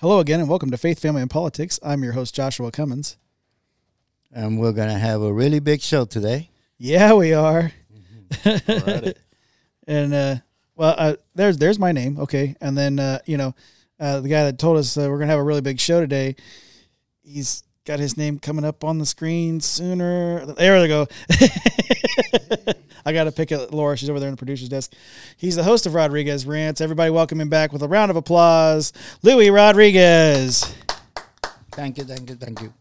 Hello again, and welcome to Faith, Family, and Politics. I'm your host, Joshua Cummins. And we're going to have a really big show today. Yeah, we are. Alrighty. And uh, well, uh, there's there's my name. Okay, and then uh, you know, uh, the guy that told us uh, we're gonna have a really big show today. He's got his name coming up on the screen sooner. There we go. I got to pick at Laura. She's over there in the producer's desk. He's the host of Rodriguez Rants. Everybody, welcome him back with a round of applause, Louis Rodriguez. Thank you, thank you, thank you.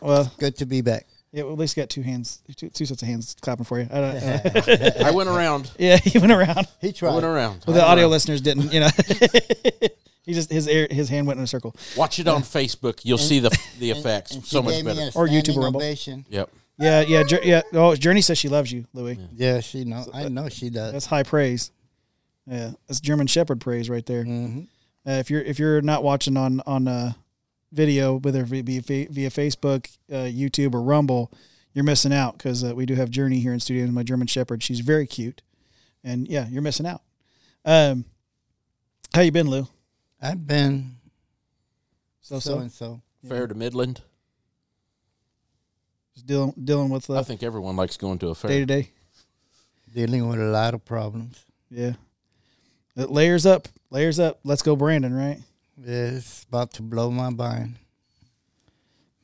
Well, Good to be back. yeah, well, at least got two hands, two, two sets of hands clapping for you. I don't, uh, I went around. yeah, he went around. He I went around. Well, the audio listeners didn't, you know. He just his air, his hand went in a circle. Watch it on Facebook. You'll see the the effects And she so much gave me better. a Or YouTube standing Rumble. ovation. Yep. Yeah, yeah, Jour- yeah. Oh, Journey says she loves you, Louis. Yeah, she know. I know she does. That's high praise. Yeah, that's German Shepherd praise right there. hmm Uh, if you're if you're not watching on on uh, video, whether it be via, via Facebook, uh, YouTube, or Rumble, you're missing out because uh, we do have Journey here in studio. My German Shepherd, she's very cute, and yeah, you're missing out. Um, how you been, Lou? I've been So so so, and so. Fair to Midland. just dealing dealing with I uh, think everyone likes going to a fair. day to day. Dealing with a lot of problems. Yeah, it layers up, layers up. Let's go, Brandon. Right? It's about to blow my mind.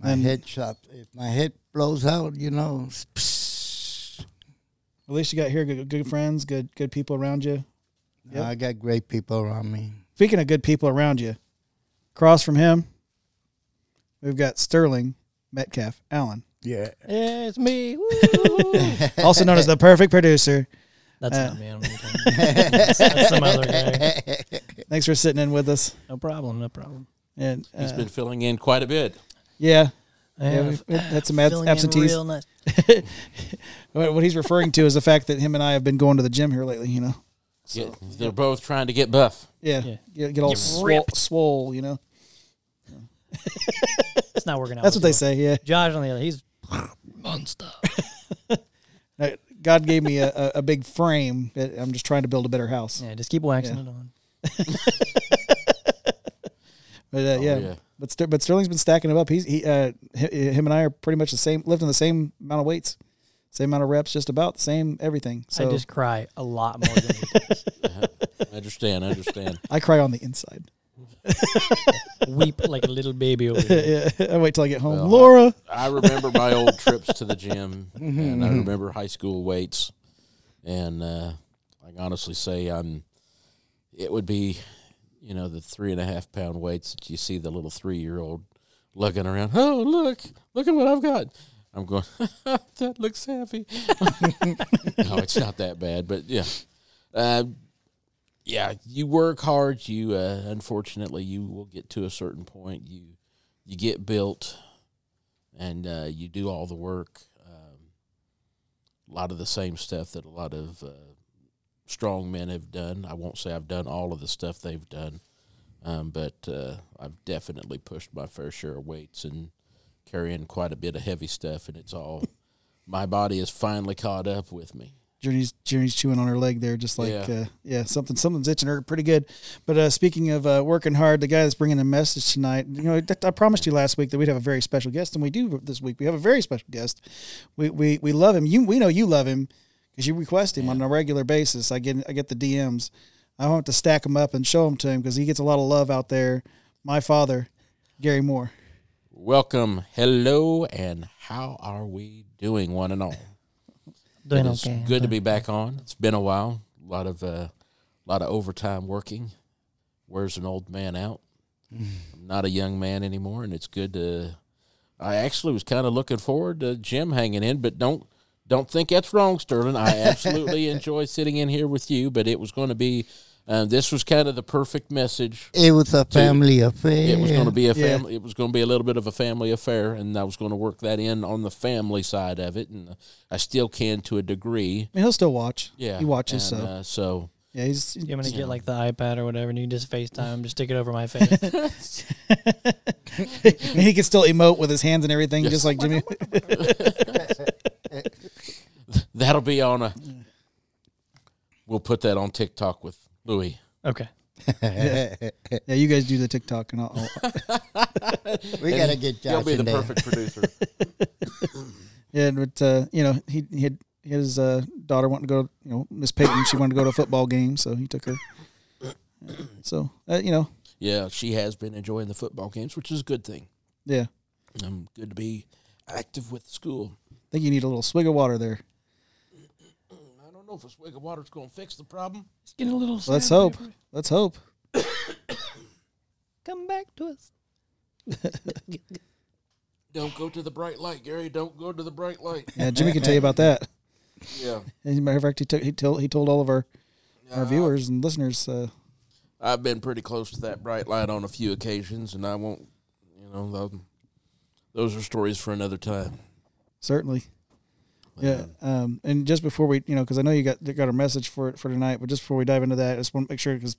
My And- head shot. If my head blows out, you know. At least you got here good, good friends, good good people around you. Yep. I got great people around me. Speaking of good people around you, across from him, we've got Sterling Metcalf Allen, Yeah. Yeah, it's me. Also known as the perfect producer. That's Uh, not me. I don't know what you're talking about. that's, that's some other guy. Thanks for sitting in with us. No problem. No problem. And He's uh, been filling in quite a bit. yeah, I Yeah, have, we've- we've had some abs- absentees. Real nice. what what he's referring to is the fact that him and I have been going to the gym here lately. You know, Get- they're both trying to get buff. yeah, Yeah. get, get all Get swole, swole. You know, It's not working out. that's what they say. Yeah, Josh on the other, he's on stuff. Uh, God gave me a, a, a big frame. I'm just trying to build a better house. Yeah, just keep waxing Yeah. it on. But uh, Oh, yeah. yeah. but Ster- but Sterling's been stacking them up. He's he uh hi- him and I are pretty much the same, lifting the same amount of weights, same amount of reps, just about the same everything. So I just cry a lot more than he does. I understand. I understand. I cry on the inside. Weep like a little baby over here. yeah, I wait till I get home. Well, Laura, I remember my old trips to the gym, and I remember high school weights. And uh, I can honestly say, I'm. It would be, you know, the three and a half pound weights that you see the little three year old lugging around. Oh, look! Look at what I've got. I'm going. that looks heavy. no, it's not that bad, but yeah, uh, yeah. You work hard. You uh, unfortunately you will get to a certain point. You you get built and uh, you do all the work. Um, a lot of the same stuff that a lot of uh, strong men have done. I won't say I've done all of the stuff they've done, um, but uh, I've definitely pushed my fair share of weights and carrying quite a bit of heavy stuff, and it's all. My body is finally caught up with me. Journey's Journey's chewing on her leg there, just like Yeah. yeah, uh, yeah something something's itching her pretty good. But uh, speaking of uh, working hard, the guy that's bringing the message tonight, you know, I- I promised you last week that we'd have a very special guest, and we do this week. We have a very special guest. We we, we love him. You we know you love him because you request him on a regular basis. I get I get the DMs. I want to stack him up and show him to him because he gets a lot of love out there. My father, Gary Moore. Welcome, hello, and how are we doing, one and all? Doing It's okay. good to be back on. It's been a while. A lot of uh, lot of overtime working. Wears an old man out. I'm not a young man anymore, and it's good to. I actually was kind of looking forward to Jim hanging in, but don't don't think that's wrong, Sterling. I absolutely enjoy sitting in here with you, but it was going to be. Uh, this was kind of the perfect message. It was a family affair. It was going to be a Yeah. family. It was going to be a little bit of a family affair, and I was going to work that in on the family side of it, and I still can to a degree. I mean, he'll still watch. Yeah, he watches. and, so uh, so yeah, he's You want to Yeah. get like the iPad or whatever, and you just FaceTime, just stick it over my face. and he can still emote with his hands and everything, Yes. just like Jimmy. that'll be on a. We'll put that on TikTok with Louis. Okay. Yeah, you guys do the TikTok and all. we gotta get Josh He'll be the there. perfect producer. Yeah, but uh, you know, he he had his uh, daughter wanted to go. You know, Miss Peyton, she wanted to go to a football game, so he took her. So uh, you know, yeah, she has been enjoying the football games, which is a good thing. yeah, Um, good to be active with school. I think you need a little swig of water there. I don't know if a swig of water is going to fix the problem. It's getting a little. Let's hope. baby. Let's hope. Come back to us. Don't go to the bright light, Gary. Don't go to the bright light. Yeah, Jimmy can tell you about that. Yeah. As a matter of fact, he took he told he told all of our our Uh, viewers and listeners. Uh, I've been pretty close to that bright light on a few occasions, and I won't, you know, those are stories for another time. certainly. Yeah, um, and just before we, you know, because I know you got got a message for for tonight, but just before we dive into that, I just want to make sure because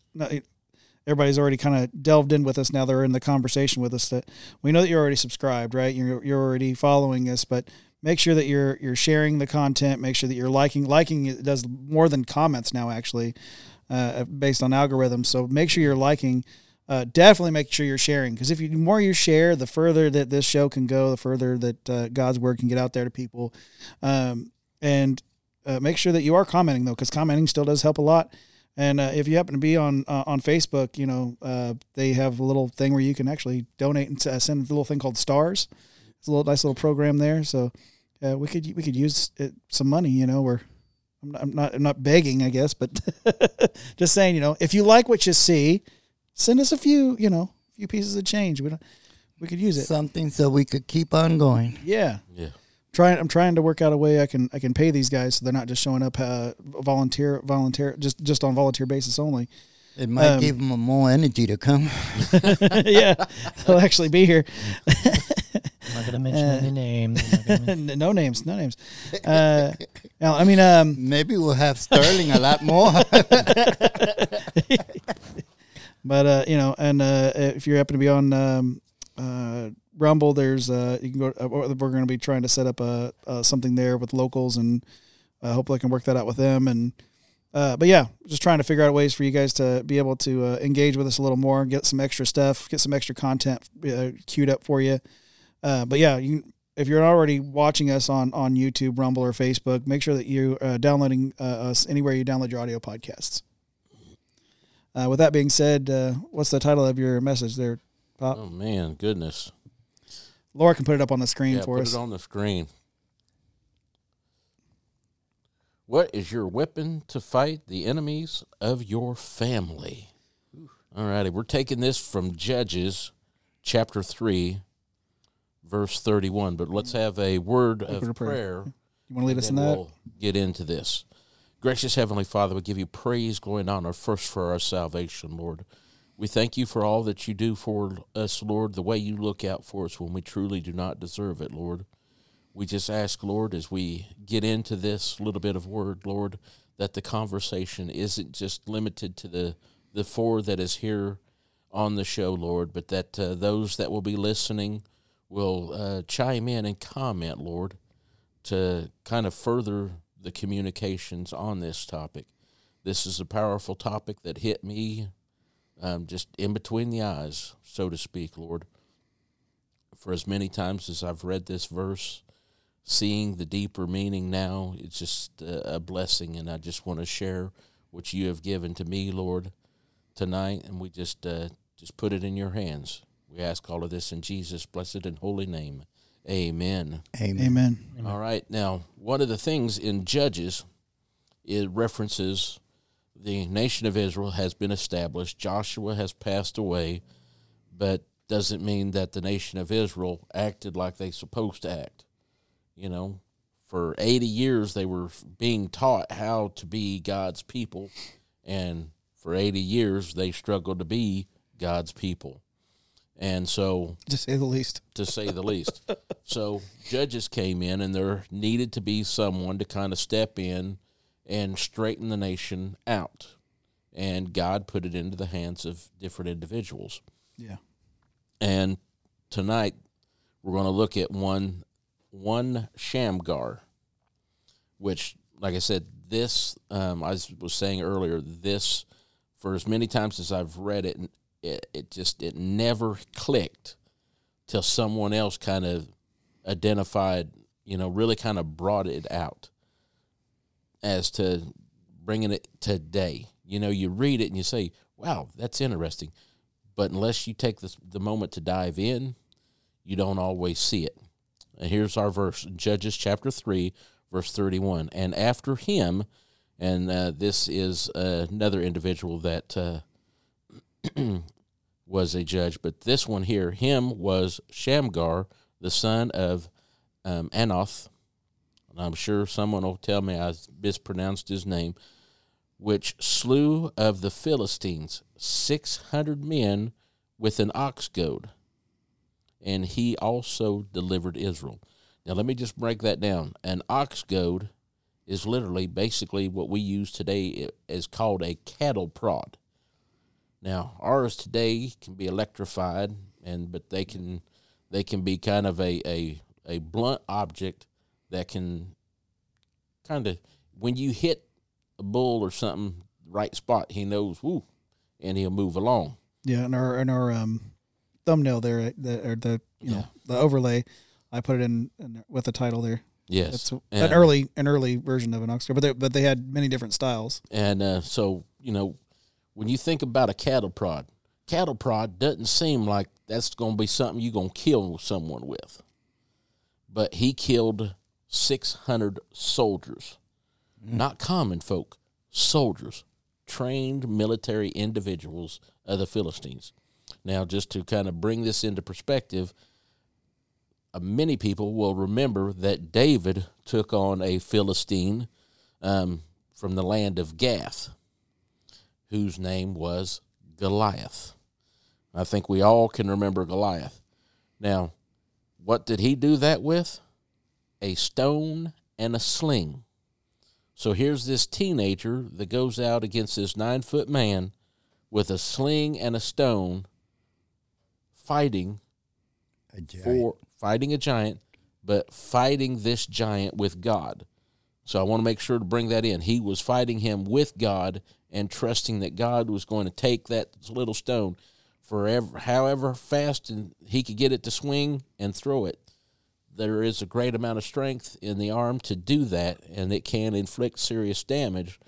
everybody's already kind of delved in with us now. They're in the conversation with us. That we know that you're already subscribed, right? You're you're already following us, but make sure that you're you're sharing the content. Make sure that you're liking. Liking it does more than comments now, actually, uh, based on algorithms. So make sure you're liking. Uh, definitely make sure you're sharing because if you the more you share, the further that this show can go, the further that uh, God's word can get out there to people. Um, and uh, make sure that you are commenting though, because commenting still does help a lot. And uh, if you happen to be on uh, on Facebook, you know uh, they have a little thing where you can actually donate and send a little thing called stars. It's a little nice little program there. So we could we could use it, some money. You know, where I'm not, I'm not I'm not begging, I guess, but just saying. You know, if you like what you see, send us a few. You know, a few pieces of change. We don't, we could use it. Something so we could keep on going. Yeah Yeah. trying I'm trying to work out a way I can I can pay these guys so they're not just showing up uh, volunteer volunteer just just on volunteer basis only. It might Um, give them more energy to come. yeah, they'll actually be here. I'm not gonna mention Uh, any names. I'm not gonna men- no names, no names. Uh, now, I mean, um, Maybe we'll have Sterling a lot more. but uh, you know, and uh, if you happen to be on um, uh, Rumble, there's uh, you can go. Uh, we're going to be trying to set up a, uh something there with locals, and uh, hopefully I can work that out with them. And uh, but yeah, just trying to figure out ways for you guys to be able to uh, engage with us a little more, get some extra stuff, get some extra content uh, queued up for you. Uh, but yeah, you if you're already watching us on on YouTube, Rumble, or Facebook, make sure that you uh, downloading uh, us anywhere you download your audio podcasts. Uh, with that being said, uh, what's the title of your message there, Pop? Oh man, goodness. Laura can put it up on the screen Yeah, for put us. it on the screen. What is your weapon to fight the enemies of your family? All righty, we're taking this from Judges chapter 3, verse 31. But let's have a word Open of prayer. prayer. You want to lead us in that? We'll get into this. Gracious Heavenly Father, we give you praise, glory, and honor first for our salvation, Lord. We thank you for all that you do for us, Lord, the way you look out for us when we truly do not deserve it, Lord. We just ask, Lord, as we get into this little bit of word, Lord, that the conversation isn't just limited to the, the four that is here on the show, Lord, but that uh, those that will be listening will uh, chime in and comment, Lord, to kind of further the communications on this topic. This is a powerful topic that hit me um, just in between the eyes, so to speak, Lord. For as many times as I've read this verse, seeing the deeper meaning now, it's just a, blessing, and I just want to share what you have given to me, Lord, tonight, and we just uh, just put it in your hands. We ask all of this in Jesus' blessed and holy name. Amen. Amen. Amen. All right. Now, one of the things in Judges, it references the nation of Israel has been established. Joshua has passed away, but doesn't mean that the nation of Israel acted like they supposed to act. You know, for 80 years they were being taught how to be God's people, and for 80 years they struggled to be God's people. And so To say the least. to say the least. So judges came in, and there needed to be someone to kind of step in and straighten the nation out. And God put it into the hands of different individuals. Yeah. And tonight we're going to look at one one Shamgar, which, like I said, this um, I was saying earlier, this for as many times as I've read it, it, it just it never clicked till someone else kind of identified, you know, really kind of brought it out as to bringing it today. You know, you read it and you say, "Wow, that's interesting," but unless you take the the moment to dive in, you don't always see it. And here's our verse, Judges chapter three, verse thirty-one. And after him, and uh, this is uh, another individual that uh, was a judge, but this one here, him was Shamgar, the son of um, Anoth. And I'm sure someone will tell me I mispronounced his name, which slew of the Philistines six hundred men with an ox goad, and he also delivered Israel. Now let me just break that down. An ox goad is literally basically what we use today is called a cattle prod. Now ours today can be electrified, and but they can they can be kind of a a, a blunt object that can kind of when you hit a bull or something right spot, he knows woo, and he'll move along. Yeah, and our and our um, thumbnail there, the, or the you know the overlay, I put it in, in with the title there. Yes, That's an And- early an early version of an ox but they, but they had many different styles. And uh, so, you know, when you think about a cattle prod, cattle prod doesn't seem like that's going to be something you're going to kill someone with. But he killed 600 soldiers, not common folk, soldiers, trained military individuals of the Philistines. Now, just to kind of bring this into perspective, uh, many people will remember that David took on a Philistine um, from the land of Gath, whose name was Goliath. I think we all can remember Goliath. Now, what did he do that with? A stone and a sling. So here's this teenager that goes out against this nine foot man with a sling and a stone fighting A giant. for fighting a giant, but fighting this giant with God. So I want to make sure to bring that in. He was fighting him with God and trusting that God was going to take that little stone forever, however fast and he could get it to swing and throw it. There is a great amount of strength in the arm to do that, and it can inflict serious damage.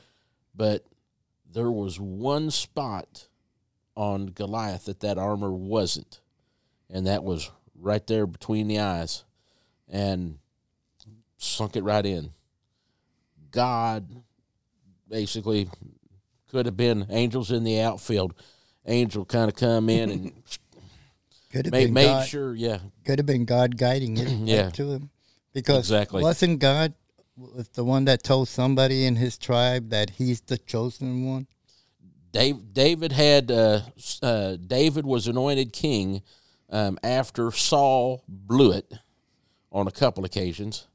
But there was one spot on Goliath that that armor wasn't, and that was right there between the eyes, and sunk it right in. God basically could have been angels in the outfield. Angel kind of come in and Could have made, been made God. sure, yeah, Could have been God guiding it Yeah. to him, because Exactly. wasn't God was the one that told somebody in his tribe that he's the chosen one? Dave, David had uh, uh, David was anointed king um, after Saul blew it on a couple occasions,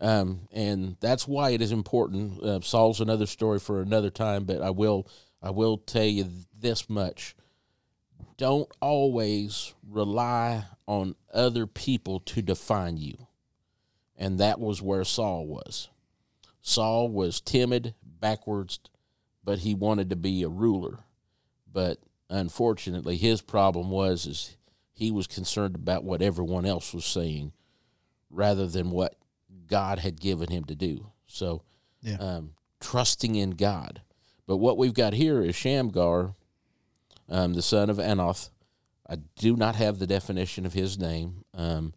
um, and that's why it is important. Uh, Saul's another story for another time, but I will I will tell you this much: don't always rely on other people to define you, and that was where Saul was. Saul was timid, backwards, but he wanted to be a ruler. But unfortunately, his problem was is he was concerned about what everyone else was saying rather than what God had given him to do. So, Yeah. um, trusting in God. But what we've got here is Shamgar, um, the son of Anoth. I do not have the definition of his name. Um,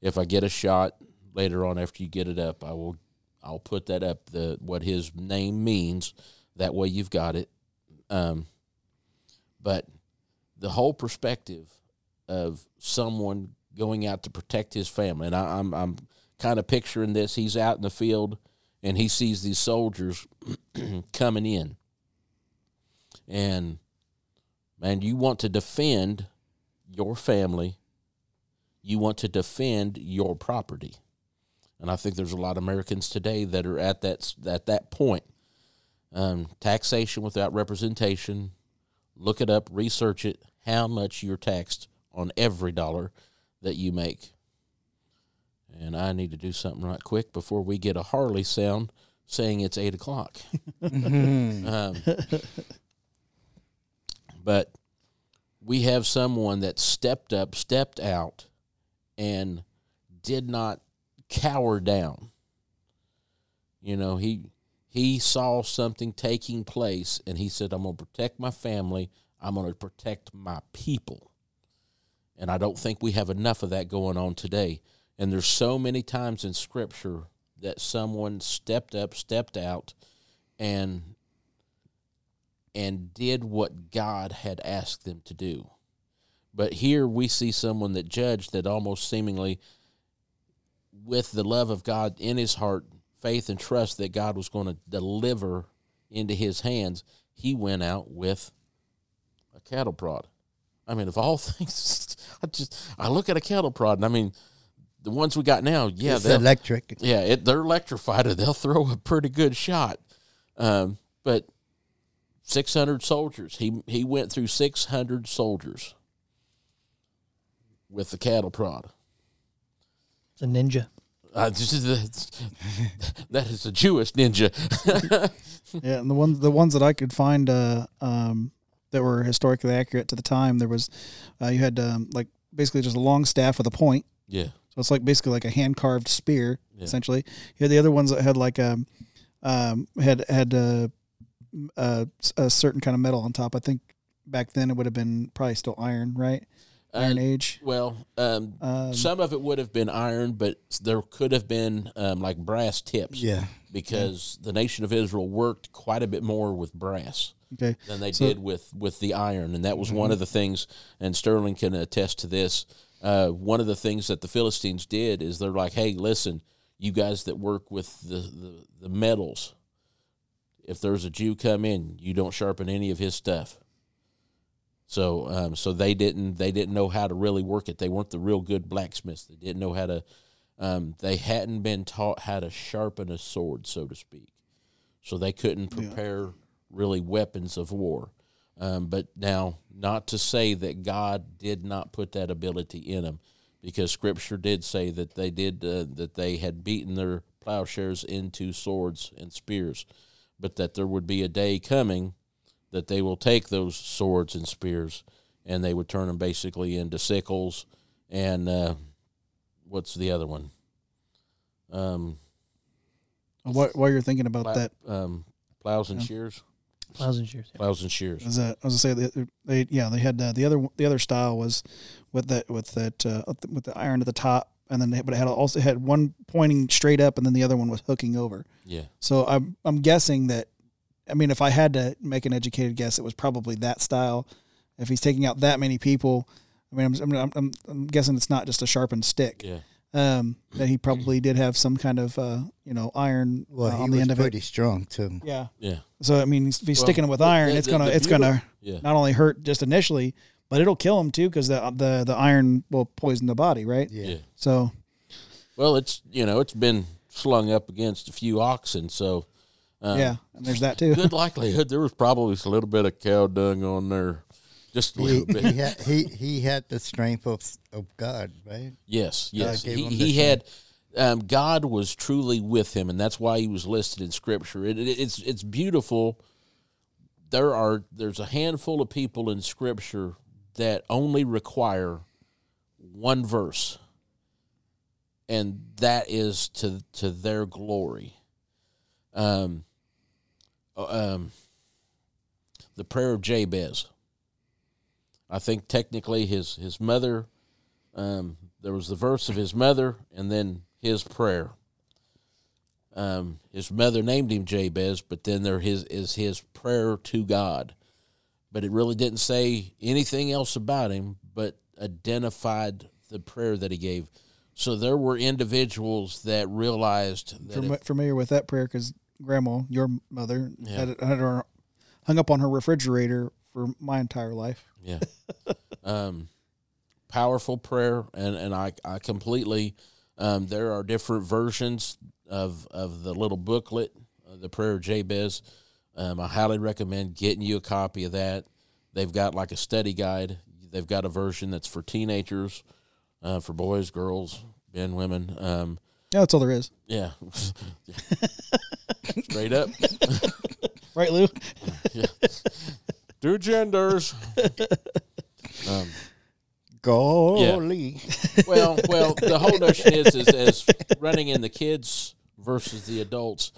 if I get a shot later on after you get it up, I will. I'll put that up. The what his name means. That way you've got it. Um, but the whole perspective of someone going out to protect his family, and I, I'm I'm kind of picturing this. He's out in the field and he sees these soldiers coming in, and man, you want to defend your family. You want to defend your property, and I think there's a lot of Americans today that are at that at that point. Um, taxation without representation. Look it up, research it. How much you're taxed on every dollar that you make. And I need to do something right quick before we get a Harley sound saying it's eight o'clock. um, but we have someone that stepped up, stepped out, and did not cower down. You know, he he saw something taking place and he said, I'm going to protect my family. I'm going to protect my people. And I don't think we have enough of that going on today. And there's so many times in scripture that someone stepped up, stepped out and and did what God had asked them to do. But here we see someone that judged that almost seemingly with the love of God in his heart, faith and trust that God was going to deliver into his hands, he went out with a cattle prod. I mean, of all things, I just I look at a cattle prod and I mean, the ones we got now, yeah, it's they'll- electric. yeah, it, they're electrified and they'll throw a pretty good shot. Um, but 600 soldiers. He he went through 600 soldiers with the cattle prod. It's a ninja. Uh, this is the- that is a Jewish ninja. Yeah, and the ones the ones that I could find uh, um, that were historically accurate to the time, there was uh, you had um, like basically just a long staff with a point. yeah, So it's like basically like a hand carved spear, Yeah. essentially. You had the other ones that had like um, um had had uh, uh, a certain kind of metal on top. I think back then it would have been probably still iron, right? Iron Uh, Age. well, um, Um, some of it would have been iron, but there could have been um, like brass tips. Yeah. because the nation of Israel worked quite a bit more with brass. okay. than they So- did with with the iron, and that was one of the things. And Sterling can attest to this. Uh, one of the things that the Philistines did is they're like, "Hey, listen, you guys that work with the the, the metals, if there's a Jew come in, you don't sharpen any of his stuff." So, um, so they didn't they didn't know how to really work it. They weren't the real good blacksmiths. They didn't know how to. Um, they hadn't been taught how to sharpen a sword, so to speak so they couldn't prepare really weapons of war. Um, but now, not to say that God did not put that ability in them, because Scripture did say that they did uh, that they had beaten their plowshares into swords and spears, but that there would be a day coming that they will take those swords and spears and they would turn them basically into sickles and uh, what's the other one? Um, What while you're thinking about that, um, plows and Yeah. shears. Plows and shears. Plows and shears. is that I was gonna say they, they yeah they had uh, the other the other style was with that with that uh, with the iron at the top and then they, but it had also had one pointing straight up and then the other one was hooking over. Yeah, So I'm I'm guessing that I mean if I had to make an educated guess it was probably that style. If he's taking out that many people, I mean I'm I'm I'm, I'm guessing it's not just a sharpened stick. yeah, Um, that he probably did have some kind of uh, you know iron Well, uh, he on the end of it. pretty strong too. Yeah. yeah, So I mean, if he's Well, sticking it with iron, the- it's gonna the it's gonna yeah. not only hurt just initially, but it'll kill him too because the the the iron will poison the body, right? Yeah. yeah. So Well, it's you know it's been slung up against a few oxen, so um, yeah, and there's that too. good likelihood there was probably a little bit of cow dung on there, just a He, little bit. he had he he had the strength of of God, right? Yes, yes. He, he had um, God was truly with him, and that's why he was listed in Scripture. It, it, it's it's beautiful. There are there's a handful of people in Scripture that only require one verse, and that is to to their glory. Um, uh, um, the prayer of Jabez. I think technically his his mother um, there was the verse of his mother and then his prayer. Um, his mother named him Jabez, but then there his is his prayer to God. But it really didn't say anything else about him, but identified the prayer that he gave. So there were individuals that realized that Fam- if- familiar with that prayer because Grandma, your mother, Yeah. had, it, had her hung up on her refrigerator for my entire life. Yeah. um, powerful prayer, and and I I completely. Um, there are different versions of of the little booklet, uh, the prayer of Jabez. Um, I highly recommend getting you a copy of that. They've got like a study guide. They've got a version that's for teenagers, uh, for boys, girls, men, women. Um, Yeah, that's all there is, yeah, straight up. right, Lou? yeah. Two genders. um, Golly. well, well, the whole notion is, is as running in the kids versus the adults.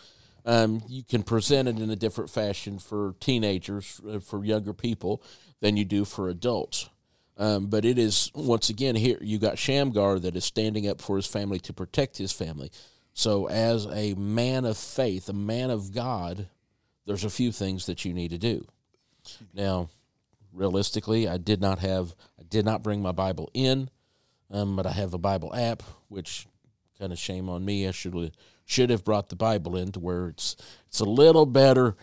Um, you can present it in a different fashion for teenagers, uh, for younger people, than you do for adults. Um, but it is once again here you got Shamgar that is standing up for his family to protect his family. So, as a man of faith, a man of God, there's a few things that you need to do. Now, realistically, I did not have, I did not bring my Bible in, um, but I have a Bible app, which kind of shame on me. I should should have brought the Bible in to where it's it's a little better.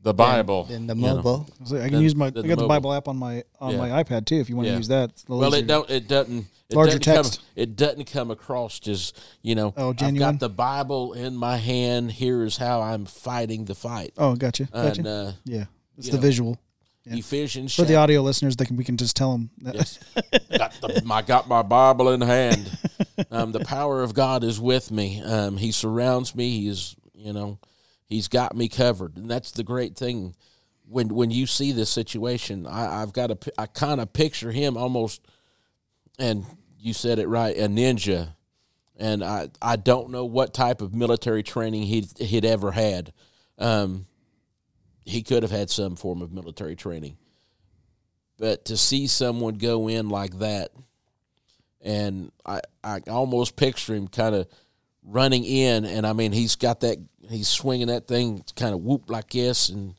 The Bible In the you know. mobile. So I can Then- use my. I got the the. Bible app on my on Yeah. my iPad too. If you want to use that, It's a little Well, it don't. It doesn't. It Larger doesn't text. Come, it doesn't come across as you know. Oh, genuine? I've got the Bible in my hand. Here is how I'm fighting the fight. Oh, gotcha. Gotcha. And uh, yeah, it's the know, visual Yeah. Ephesians for the audio listeners. They can we can just tell them. That, Yes. got the, I got my Bible in hand. Um, the power of God is with me. Um, he surrounds me. He's, you know, he's got me covered. And that's the great thing. When, when you see this situation, I, I've got a, I kind of picture him almost, and you said it right, a ninja. And I, I don't know what type of military training he'd, he'd ever had. Um, he could have had some form of military training. But to see someone go in like that and i i almost picture him kind of running in and i mean he's got that he's swinging that thing kind of whoop like this and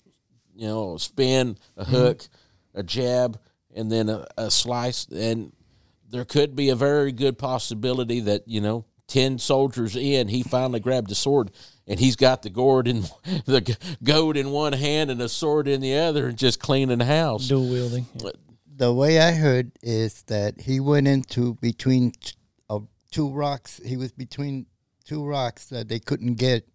you know a spin a mm-hmm. hook a jab and then a, a slice. And there could be a very good possibility that you know 10 soldiers in he finally grabbed the sword and he's got the gourd in the g- goad in one hand and a sword in the other and just cleaning the house Dual wielding. The way I heard is that he went into between t- uh, two rocks. He was between two rocks that they couldn't get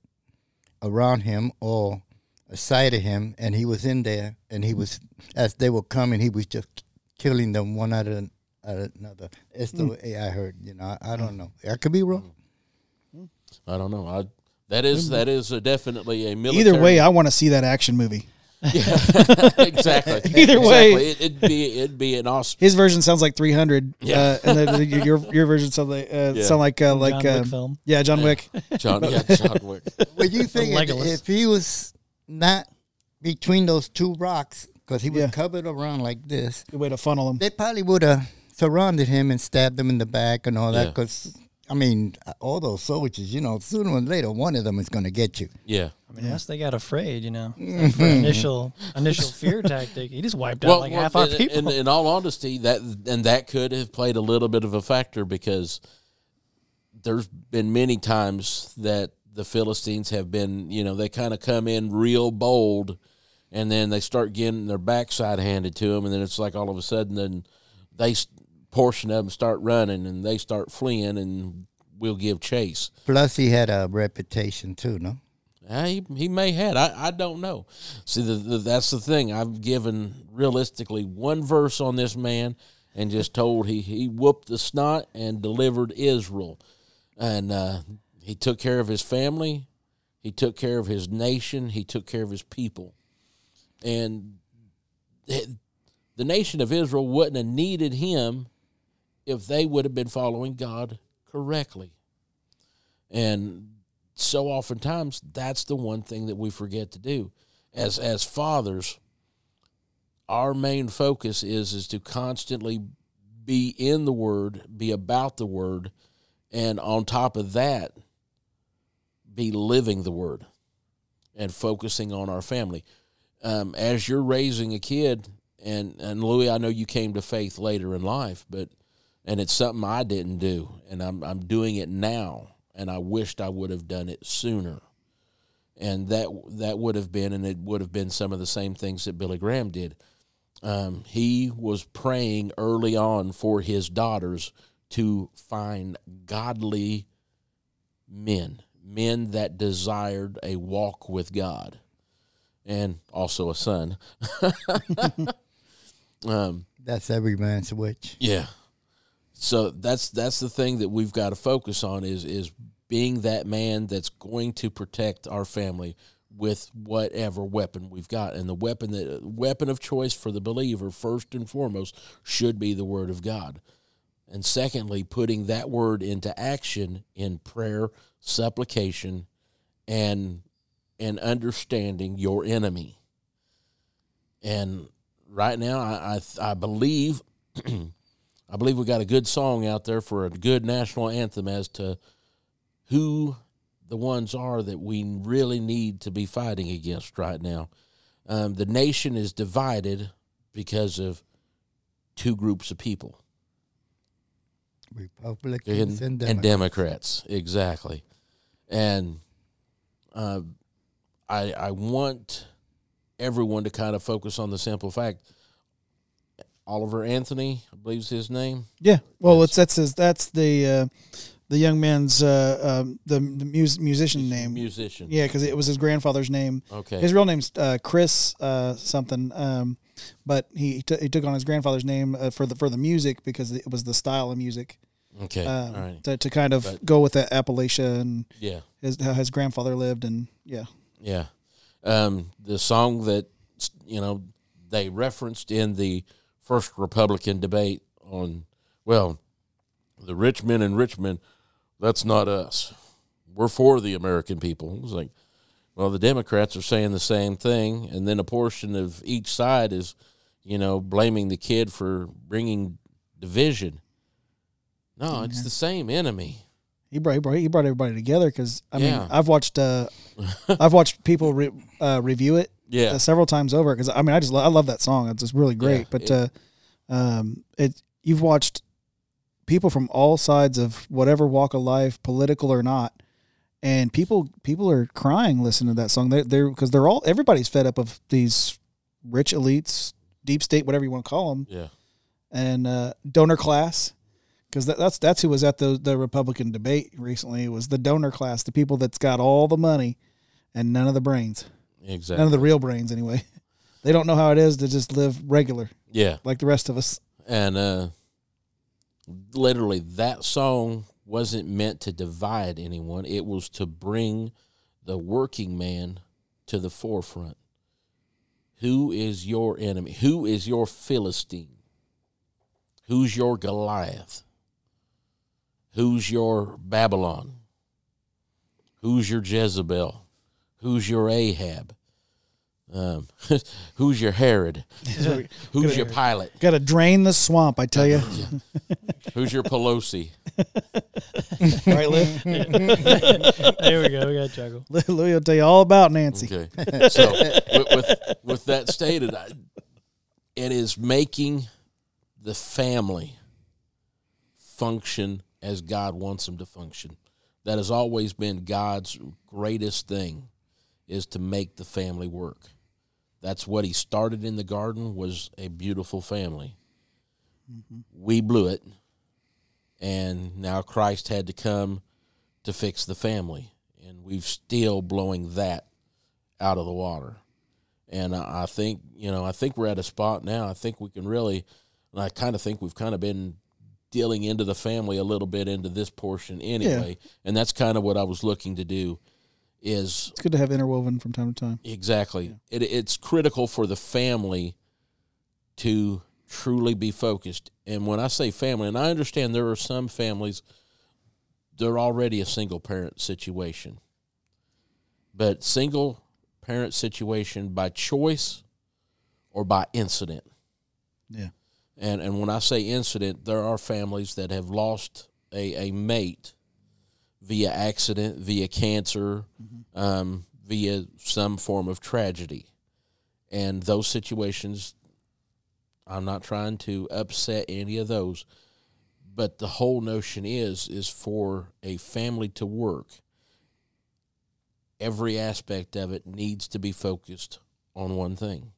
around him or aside of him, and he was in there. And he was, as they were coming, he was just killing them one out of another. It's the way I heard. You know, I, I don't know. I could be wrong. I don't know. I that is that is a definitely a military. Either way, I want to see that action movie. exactly. Either way. Exactly. It, it'd be it'd be an awesome. His version sounds like 300, Yeah. uh, and then the, your your version sounds like uh, Yeah. sound like uh, like John Wick uh, film. yeah, John Wick. John, yeah, John Wick. Well, you think Legolas. if he was not between those two rocks, because he was Yeah. covered around like this, Good way to funnel him. they probably would have surrounded him and stabbed him in the back and all that. Yeah. Because I mean, all those soldiers, you know, sooner or later, one of them is going to get you. Yeah. I mean, unless they got afraid, you know, Like for initial initial fear tactic, he just wiped out like half our in, people. in, in all honesty, that and that could have played a little bit of a factor because there's been many times that the Philistines have been, you know, they kind of come in real bold, and then they start getting their backside handed to them, and then it's like all of a sudden, then they s- portion of them start running and they start fleeing, and we'll give chase. Plus, he had a reputation too, no? Uh, he, he may had. I, I don't know. See, the, the, that's the thing. I've given realistically one verse on this man and just told he, he whooped the snot and delivered Israel. And uh, he took care of his family, he took care of his nation, he took care of his people. And it- the nation of Israel wouldn't have needed him if they would have been following God correctly. And so oftentimes that's the one thing that we forget to do as as fathers our main focus is is to constantly be in the word be about the word and on top of that be living the word and focusing on our family um, as you're raising a kid and and louis i know you came to faith later in life but and it's something i didn't do and i'm, I'm doing it now and I wished I would have done it sooner. And that that would have been, and it would have been some of the same things that Billy Graham did. Um, he was praying early on for his daughters to find godly men, men that desired a walk with God, and also a son. um, That's every man's wish. yeah. So that's that's the thing that we've got to focus on is is being that man that's going to protect our family with whatever weapon we've got, and the weapon that weapon of choice for the believer, first and foremost, should be the Word of God, and secondly, putting that word into action in prayer, supplication, and and understanding your enemy. And right now, I I, I believe. I believe we got a good song out there for a good national anthem as to who the ones are that we really need to be fighting against right now. Um, the nation is divided because of two groups of people Republicans and, and, Democrats. and Democrats, exactly. And uh, I I want everyone to kind of focus on the simple fact. Oliver Anthony, I believe is his name. Yeah. Well, it's that's his, that's the uh, the young man's uh, um, the the mus- musician name. musician. Yeah, because it was his grandfather's name. Okay. His real name's uh, Chris uh, something, um, but he t- he took on his grandfather's name uh, for the for the music because it was the style of music okay. um, All right. to, to kind of But- go with that Appalachia and Yeah. his how his grandfather lived and yeah Yeah. Um, the song that, you know, they referenced in the first Republican debate on, well, the rich men in Richmond, that's not us. We're for the American people. It was like, well, the Democrats are saying the same thing. And then a portion of each side is, you know, blaming the kid for bringing division. No, it's the same enemy. he brought he brought, he brought everybody together because I Yeah. mean I've watched uh, I've watched people re- uh, review it Yeah. uh, several times over because I mean I just lo- I love that song. It's just really great. Yeah, but it- uh, um, it you've watched people from all sides of whatever walk of life political or not and people people are crying listening to that song. They're they're because they're all everybody's fed up of these rich elites deep state whatever you want to call them Yeah. and uh, donor class because that, that's that's who was at the the Republican debate recently was the donor class the people that's got all the money and none of the brains Exactly. none of the real brains anyway. They don't know how it is to just live regular yeah. like the rest of us. And uh literally that song wasn't meant to divide anyone. It was to bring the working man to the forefront. Who is your enemy? Who is your philistine? Who's your goliath? Who's your babylon? Who's your jezebel who's your ahab um, who's your herod who's your Pilate? got to drain the swamp I tell you Who's your Pelosi? right Lou? there we go. We got juggle. Lou Lou will tell you all about Nancy Okay. So with, with with that stated, I, it is making the family function as God wants them to function. That has always been God's greatest thing, is to make the family work. That's what He started in the garden was a beautiful family. Mm-hmm. We blew it, and now Christ had to come to fix the family, and we've still blowing that out of the water. And I think you know I think we're at a spot now. I think we can really, and I kind of think we've kind of been dealing into the family a little bit into this portion anyway, and that's kind of what I was looking to do. Is it's good to have interwoven from time to time Exactly. It, it's critical for the family to truly be focused. And when I say family, and I understand there are some families, they're already a single parent situation. But single parent situation by choice or by incident. yeah And and when I say incident, there are families that have lost a, a mate via accident, via cancer, um, via some form of tragedy. And those situations, I'm not trying to upset any of those, but the whole notion is is for a family to work. Every aspect of it needs to be focused on one thing,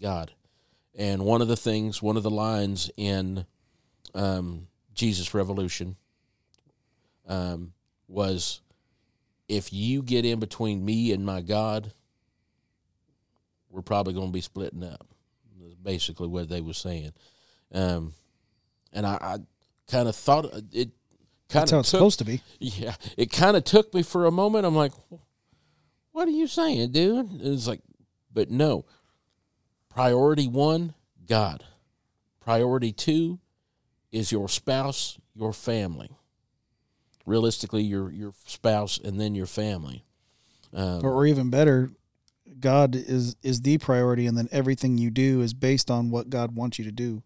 God. And one of the things, one of the lines in um, Jesus Revolution um, was, "If you get in between me and my God, we're probably going to be splitting up." That's basically what they were saying. Um, and I, I kind of thought it kind of took, supposed to be yeah, it kind of took me for a moment. I'm like, what are you saying, dude? And it's like, but no. Priority one, God. Priority two is your spouse, your family. Realistically, your your spouse and then your family. Um, or, or even better, God is is the priority, and then everything you do is based on what God wants you to do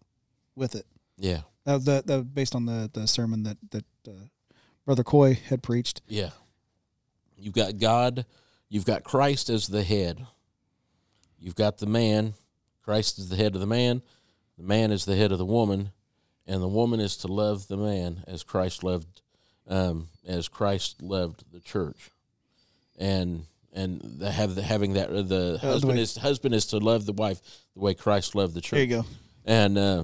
with it. yeah, that, that based on the the sermon that that uh, Brother Coy had preached. yeah. You've got God, you've got Christ as the head. You've got the man, Christ is the head of the man, the man is the head of the woman, and the woman is to love the man as Christ loved um, as Christ loved the church. And and the, have the, having that uh, the husband way- is husband is to love the wife the way Christ loved the church. There you go. And uh,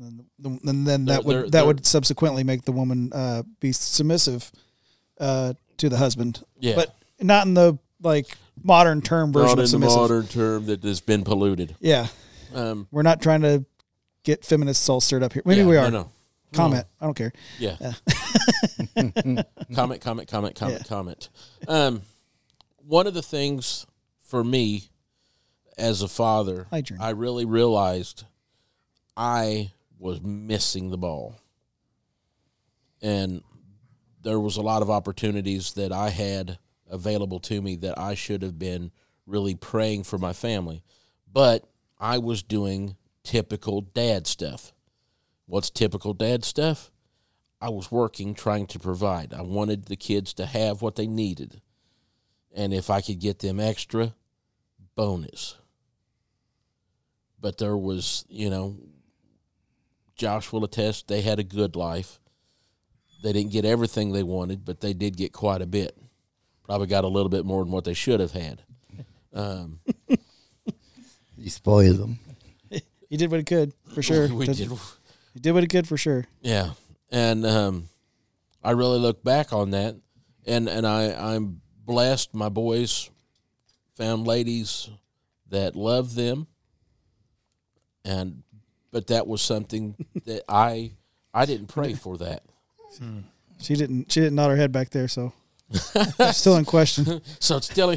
And then, and then They're- that would that they're- would subsequently make the woman uh, be submissive uh, to the husband, yeah, but not in the like modern term version not of in the submissive. modern term that has been polluted. Yeah, Um, we're not trying to get feminists all stirred up here. Maybe yeah, we no, are. no. Comment. I don't care. Yeah. comment, comment, comment, comment, comment. Um, one of the things for me as a father, I really realized I was missing the ball. And there was a lot of opportunities that I had available to me that I should have been really praying for my family. But I was doing typical dad stuff. What's typical dad stuff? I was working trying to provide. I wanted the kids to have what they needed. And if I could get them extra, bonus. But there was, you know, Josh will attest they had a good life. They didn't get everything they wanted, but they did get quite a bit. Probably got a little bit more than what they should have had. Um, You spoil them. He did what he could for sure. we Did- did, He did what he could for sure. yeah, and um, I really look back on that, and and I I'm blessed. My boys found ladies that love them, and but that was something that I I didn't pray for that. She didn't. She didn't nod her head back there. So still in question. So it's still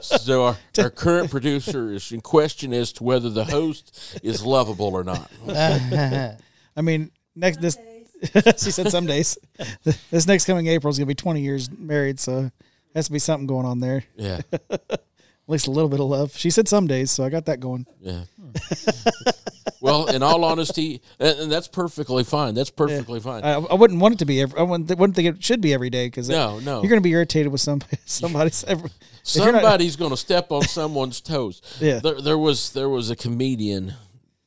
so, our, our current producer is in question as to whether the host is lovable or not. I mean, next this. she said some days. This next coming April is gonna be 20 years married, so has to be something going on there. Yeah, At least a little bit of love. She said some days, so I got that going. yeah. well, in all honesty, and, that's perfectly fine. That's perfectly fine. I, I wouldn't want it to be. Every, I wouldn't, wouldn't think it should be every day because No, no. you're going to be irritated with somebody. Somebody's every, if you're not- Somebody's going to step on someone's toes. Yeah. There, there was there was a comedian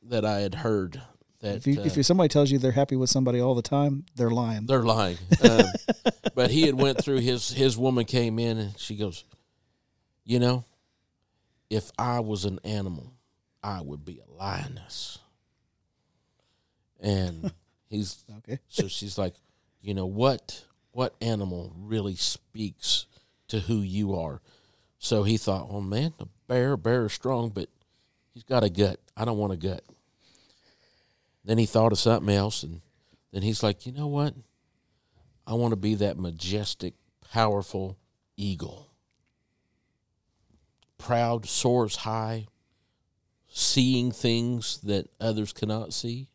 that I had heard that if you, uh, if somebody tells you they're happy with somebody all the time, they're lying. They're lying. Um, but he had went through his his woman came in and she goes, you know, if I was an animal, I would be a lioness. And he's Okay. so she's like, you know what what animal really speaks to who you are? So he thought, oh man, a bear, a bear is strong, but he's got a gut. I don't want a gut. Then he thought of something else, and then he's like, you know what? I want to be that majestic, powerful eagle. Proud, soars high, seeing things that others cannot see.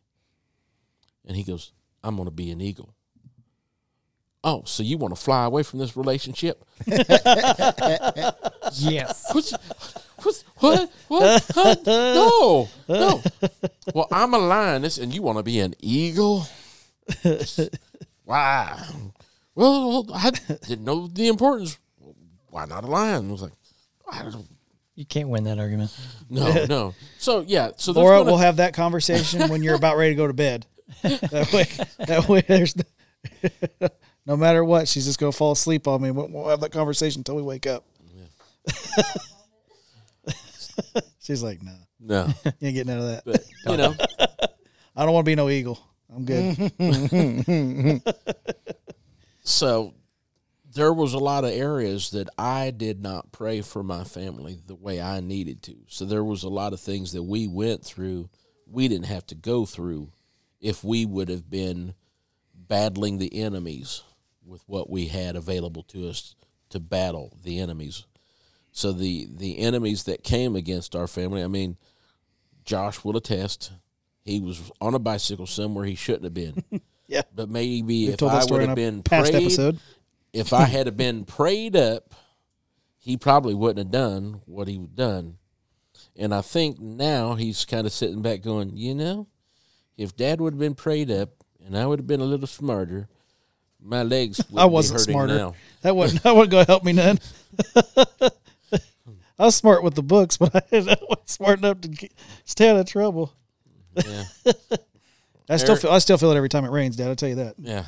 And he goes, I'm going to be an eagle. Oh, so you want to fly away from this relationship? Yes. What's, what's, what? What? Huh? No, no. Well, I'm a lioness, and you want to be an eagle? Wow. Well, I didn't know the importance. Why not a lion? I was like, I don't. You can't win that argument. No, no. So yeah. So there's Laura, gonna- we'll have that conversation when you're about ready to go to bed. That way, that way, there's no, no matter what, she's just gonna fall asleep on me. We'll, we'll have that conversation until we wake up. she's like, "No, no, you ain't getting out of that. but you know, I don't want to be no eagle. I'm good." so there was a lot of areas that I did not pray for my family the way I needed to. So there was a lot of things that we went through we didn't have to go through if we would have been battling the enemies with what we had available to us to battle the enemies. So the the enemies that came against our family, I mean, Josh will attest, he was on a bicycle somewhere he shouldn't have been. Yeah. But maybe We've if I would have been past prayed, episode. If I had have been prayed up, he probably wouldn't have done what he would done. And I think now he's kind of sitting back going, you know, if dad would have been prayed up and I would have been a little smarter, my legs would I wasn't smarter. now. That wasn't that wasn't gonna help me none. I was smart with the books, but I wasn't smart enough to stay out of trouble. Yeah. I still feel I still feel it every time it rains, Dad. I'll tell you that. Yeah.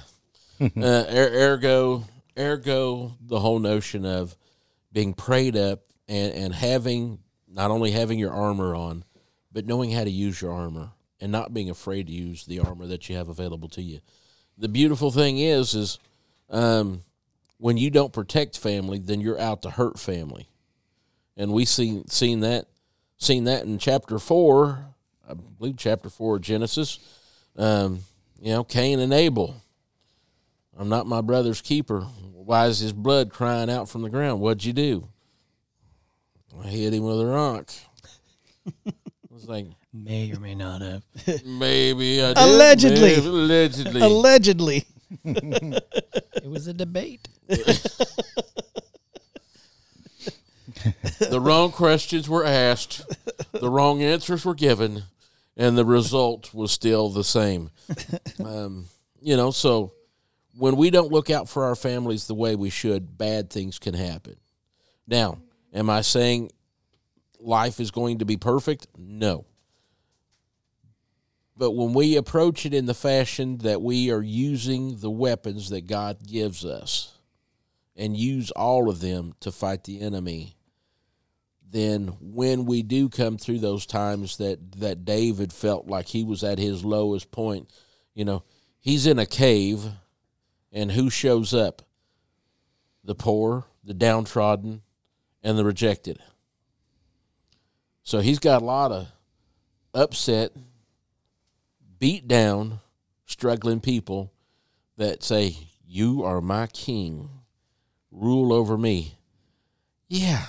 uh, er- ergo, ergo, the whole notion of being prayed up and, and having not only having your armor on, but knowing how to use your armor and not being afraid to use the armor that you have available to you. The beautiful thing is, is um, when you don't protect family, then you're out to hurt family, and we seen seen that seen that in chapter four, I believe chapter four of Genesis. Um, you know, Cain and Abel. I'm not my brother's keeper. Why is his blood crying out from the ground? What'd you do? I hit him with a rock. I was like, May or may not have. maybe I did. Allegedly. maybe allegedly. Allegedly. It was a debate. the wrong questions were asked, the wrong answers were given, and the result was still the same. Um, you know, so when we don't look out for our families the way we should, bad things can happen. Now, am I saying life is going to be perfect? No. But when we approach it in the fashion that we are using the weapons that God gives us and use all of them to fight the enemy, then when we do come through those times that that David felt like he was at his lowest point, you know, he's in a cave and who shows up? The poor, the downtrodden, and the rejected. So he's got a lot of upset, beat down, struggling people that say, You are my king. Rule over me. Yeah,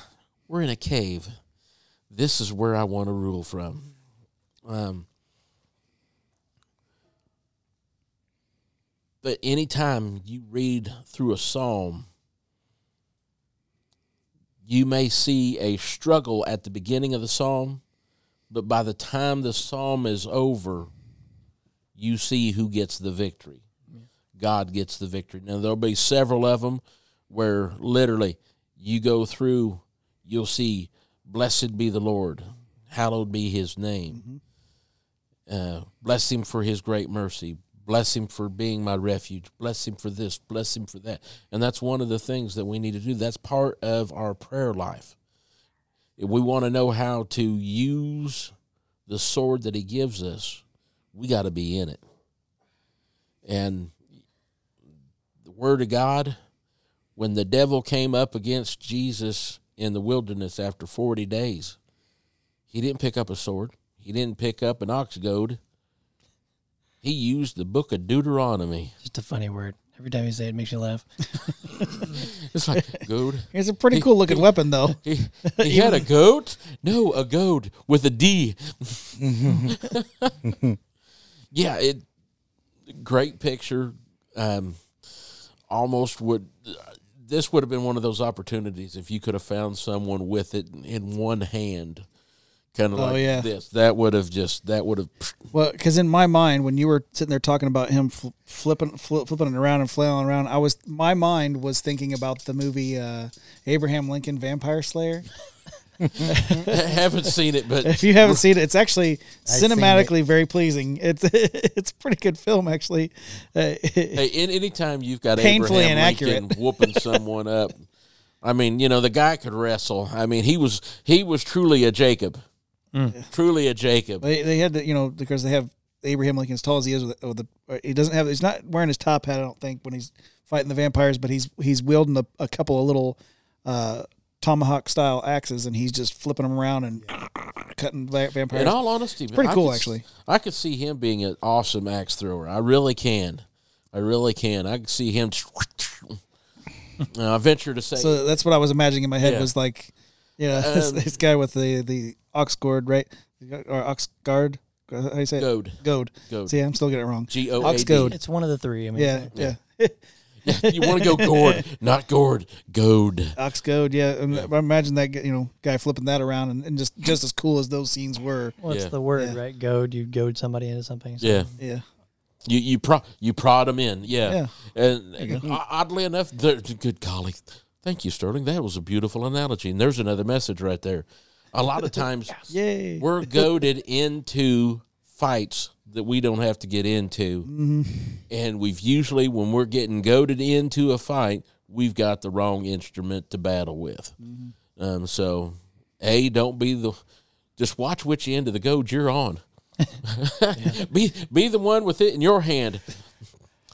we're in a cave. This is where I want to rule from. Um, but anytime you read through a psalm, you may see a struggle at the beginning of the psalm, but by the time the psalm is over, you see who gets the victory. God gets the victory. Now, there'll be several of them where literally you go through, you'll see, Blessed be the Lord, hallowed be his name. Uh, bless him for his great mercy. Bless him for being my refuge. Bless him for this. Bless him for that. And that's one of the things that we need to do. That's part of our prayer life. If we want to know how to use the sword that he gives us, we got to be in it. And the word of God, when the devil came up against Jesus in the wilderness after 40 days, he didn't pick up a sword. He didn't pick up an ox goad. He used the book of Deuteronomy. Just a funny word. Every time you say it, it makes you laugh. It's like goad. It's a pretty cool looking weapon, though. He, he had a goat? No, a goad with a D. yeah, it great picture. Um, almost would this would have been one of those opportunities if you could have found someone with it in one hand, kind of Oh, like yeah. this. That would have just that would have Well, because in my mind, when you were sitting there talking about him fl- flipping fl- flipping it around and flailing around, I was my mind was thinking about the movie uh, Abraham Lincoln Vampire Slayer. haven't seen it, but If you haven't seen it, it's actually seen cinematically very pleasing. It's it's a pretty good film, actually. Uh, Hey, in, anytime you've got Painfully Abraham inaccurate. Lincoln whooping someone up, I mean, you know, the guy could wrestle. I mean, he was he was truly a Jacob, truly a Jacob. they, they had to, you know, because they have Abraham Lincoln as tall as he is. With, with the, uh, he doesn't have. He's not wearing his top hat. I don't think when he's fighting the vampires, but he's he's wielding a, a couple of little. Uh, tomahawk style axes and he's just flipping them around and cutting va- vampires In all honesty, pretty I cool, could actually. I could see him being an awesome axe thrower. I really can. I really can. I could see him. Uh, I venture to say, So that's what I was imagining in my head Yeah. was like Yeah, this, Um, this guy with the the ox gourd, right? Or ox guard. How do you say it? Goad. Goad. Goad. See, I'm still getting it wrong. G O goad. D. It's one of the three. I mean, Yeah, yeah. You want to go gourd, not gourd. Goad. Ox goad. Yeah, um, and I imagine that you know guy flipping that around and, and just just as cool as those scenes were. What's Yeah. the word, Yeah. right? Goad. You goad somebody into something. So Yeah. Yeah, You you pro you prod them in. Yeah. Yeah. And, and o- oddly enough, they're- good golly, thank you, Sterling. That was a beautiful analogy. And there's another message right there. A lot of times yay. we're goaded into fights that we don't have to get into. Mm-hmm. And we've usually, when we're getting goaded into a fight, we've got the wrong instrument to battle with. Mm-hmm. Um, so, A, don't be the, just watch which end of the goad you're on. be be the one with it in your hand,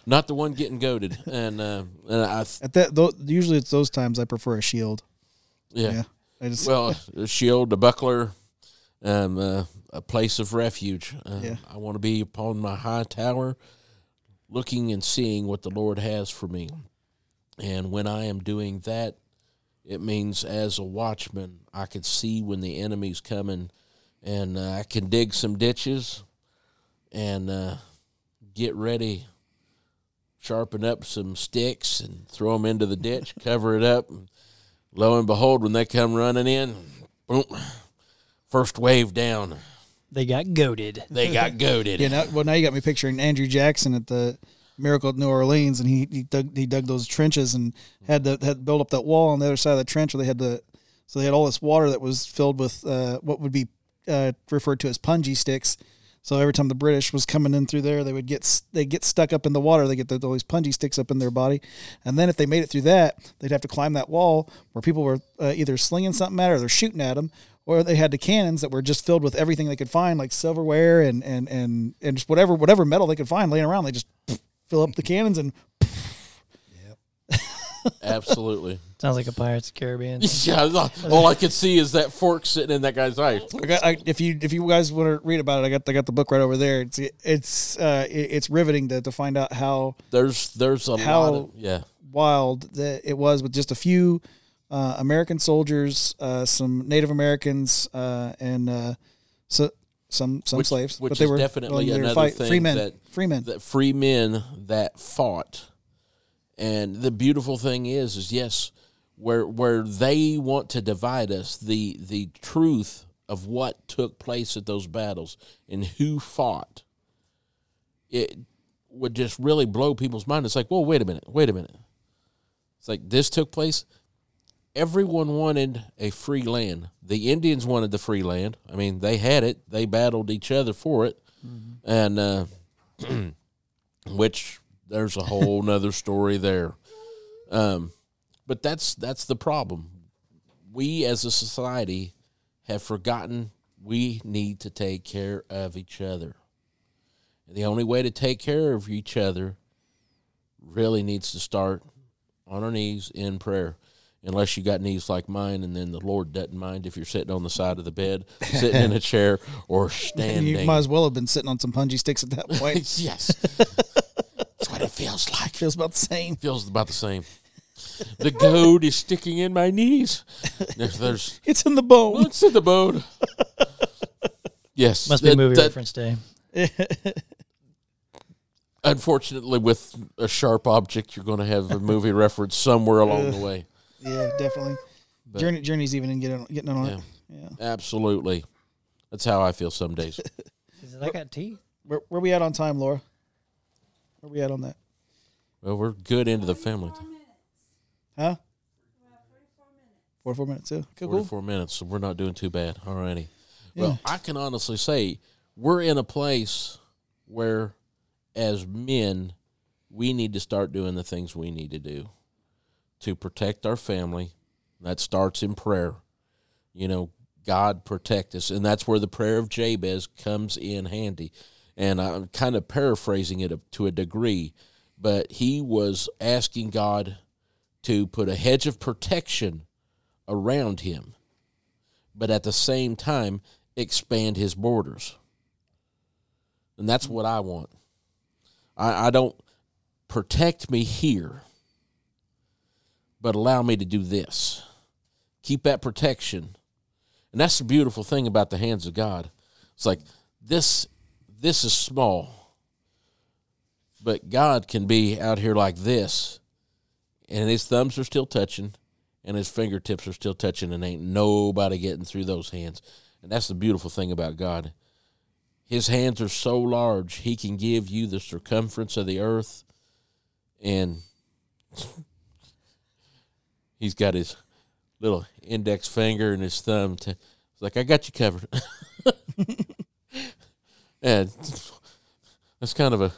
not the one getting goaded. And uh, and I At that, tho- usually it's those times I prefer a shield. yeah. Yeah, I just Well, a shield, a buckler, um, uh, a place of refuge. Uh, Yeah. I want to be upon my high tower, looking and seeing what the Lord has for me. And when I am doing that, it means as a watchman, I can see when the enemy's coming, and uh, I can dig some ditches, and uh, get ready. Sharpen up some sticks and throw them into the ditch, cover it up, and lo and behold, when they come running in, boom, first wave down, they got goaded. they got goaded. yeah. Now, well, now you got me picturing Andrew Jackson at the Miracle at New Orleans, and he, he dug he dug those trenches and had to had built up that wall on the other side of the trench where they had the so they had all this water that was filled with uh, what would be uh, referred to as punji sticks. So every time the British was coming in through there, they would get they get stuck up in the water. They get the, all these punji sticks up in their body, and then if they made it through that, they'd have to climb that wall where people were uh, either slinging something at, or they're shooting at them, or they had the cannons that were just filled with everything they could find, like silverware and and and and just whatever whatever metal they could find laying around. They just fill up the cannons and Absolutely. Sounds like a Pirates of the Caribbean. yeah, all I could see is that fork sitting in that guy's eye. I got, I, if you if you guys want to read about it, I got I got the book right over there. It's it's uh, it's riveting to, to find out how There's there's a How- lot of yeah. wild that it was with just a few uh, American soldiers, uh, some Native Americans, uh, and uh, so some some Which- slaves. which but they is were definitely they another fight- thing free men, that- free men. that free men that fought. And the beautiful thing is, is yes, where where they want to divide us, the the truth of what took place at those battles and who fought, it would just really blow people's mind. It's like, well, wait a minute, wait a minute. It's like this took place. Everyone wanted a free land. The Indians wanted the free land. I mean, they had it. They battled each other for it, and uh, which there's a whole nother story there. Um, but that's that's the problem. We as a society have forgotten we need to take care of each other. And the only way to take care of each other really needs to start on our knees in prayer. Unless you got knees like mine, and then the Lord doesn't mind if you're sitting on the side of the bed, sitting in a chair, or standing. you might as well have been sitting on some punji sticks at that point. yes, that's what it feels like. Feels about the same. Feels about the same. The goad is sticking in my knees. There's, there's It's in the bone. It's in the bone? Yes, Must be a that- movie that- reference day. Unfortunately, with a sharp object, you're going to have a movie reference somewhere along the way. Yeah, definitely. But- Journey Journey's even in getting getting on Yeah. it. Yeah. Absolutely, that's how I feel some days. Is I got teeth. Where where we at on time, Laura? Where we at on that? Well, we're good into the family. Huh? Forty-four minutes. Yeah. Cool. cool. Forty-four minutes, so we're not doing too bad. Alrighty. Well, I can honestly say we're in a place where, as men, we need to start doing the things we need to do to protect our family. That starts in prayer. You know, God protect us, and that's where the prayer of Jabez comes in handy. And I'm kind of paraphrasing it to a degree, but he was asking God to put a hedge of protection around him, but at the same time expand his borders. And that's what I want. I, I don't protect me here, but allow me to do this. keep that protection. And that's the beautiful thing about the hands of God. It's like this this is small. But God can be out here like this and his thumbs are still touching and his fingertips are still touching and ain't nobody getting through those hands. And that's the beautiful thing about God. His hands are so large, he can give you the circumference of the earth and he's got his little index finger and his thumb to it's like I got you covered. and that's kind of a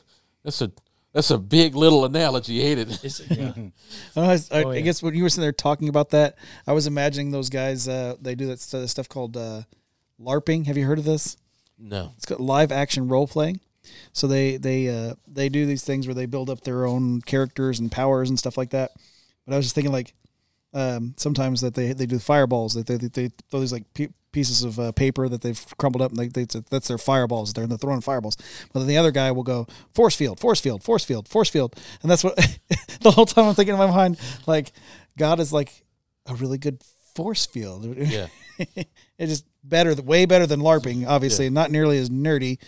that's a that's a big little analogy, ain't it? It's, yeah. I, was- I, Oh, I guess when you were sitting there talking about that, I was imagining those guys. Uh, they do that st- stuff called uh, LARPing. Have you heard of this? No. It's got live action role playing. So they they uh, they do these things where they build up their own characters and powers and stuff like that. But I was just thinking like um, sometimes that they they do fireballs that they they, they throw these like pe- pieces of uh, paper that they've crumbled up and they, they that's their fireballs. They're, they're throwing fireballs. But then the other guy will go force field, force field, force field, force field, and that's what the whole time I'm thinking in my mind like God is like a really good force field. Yeah. it's better, way better than LARPing. Obviously, not nearly as nerdy.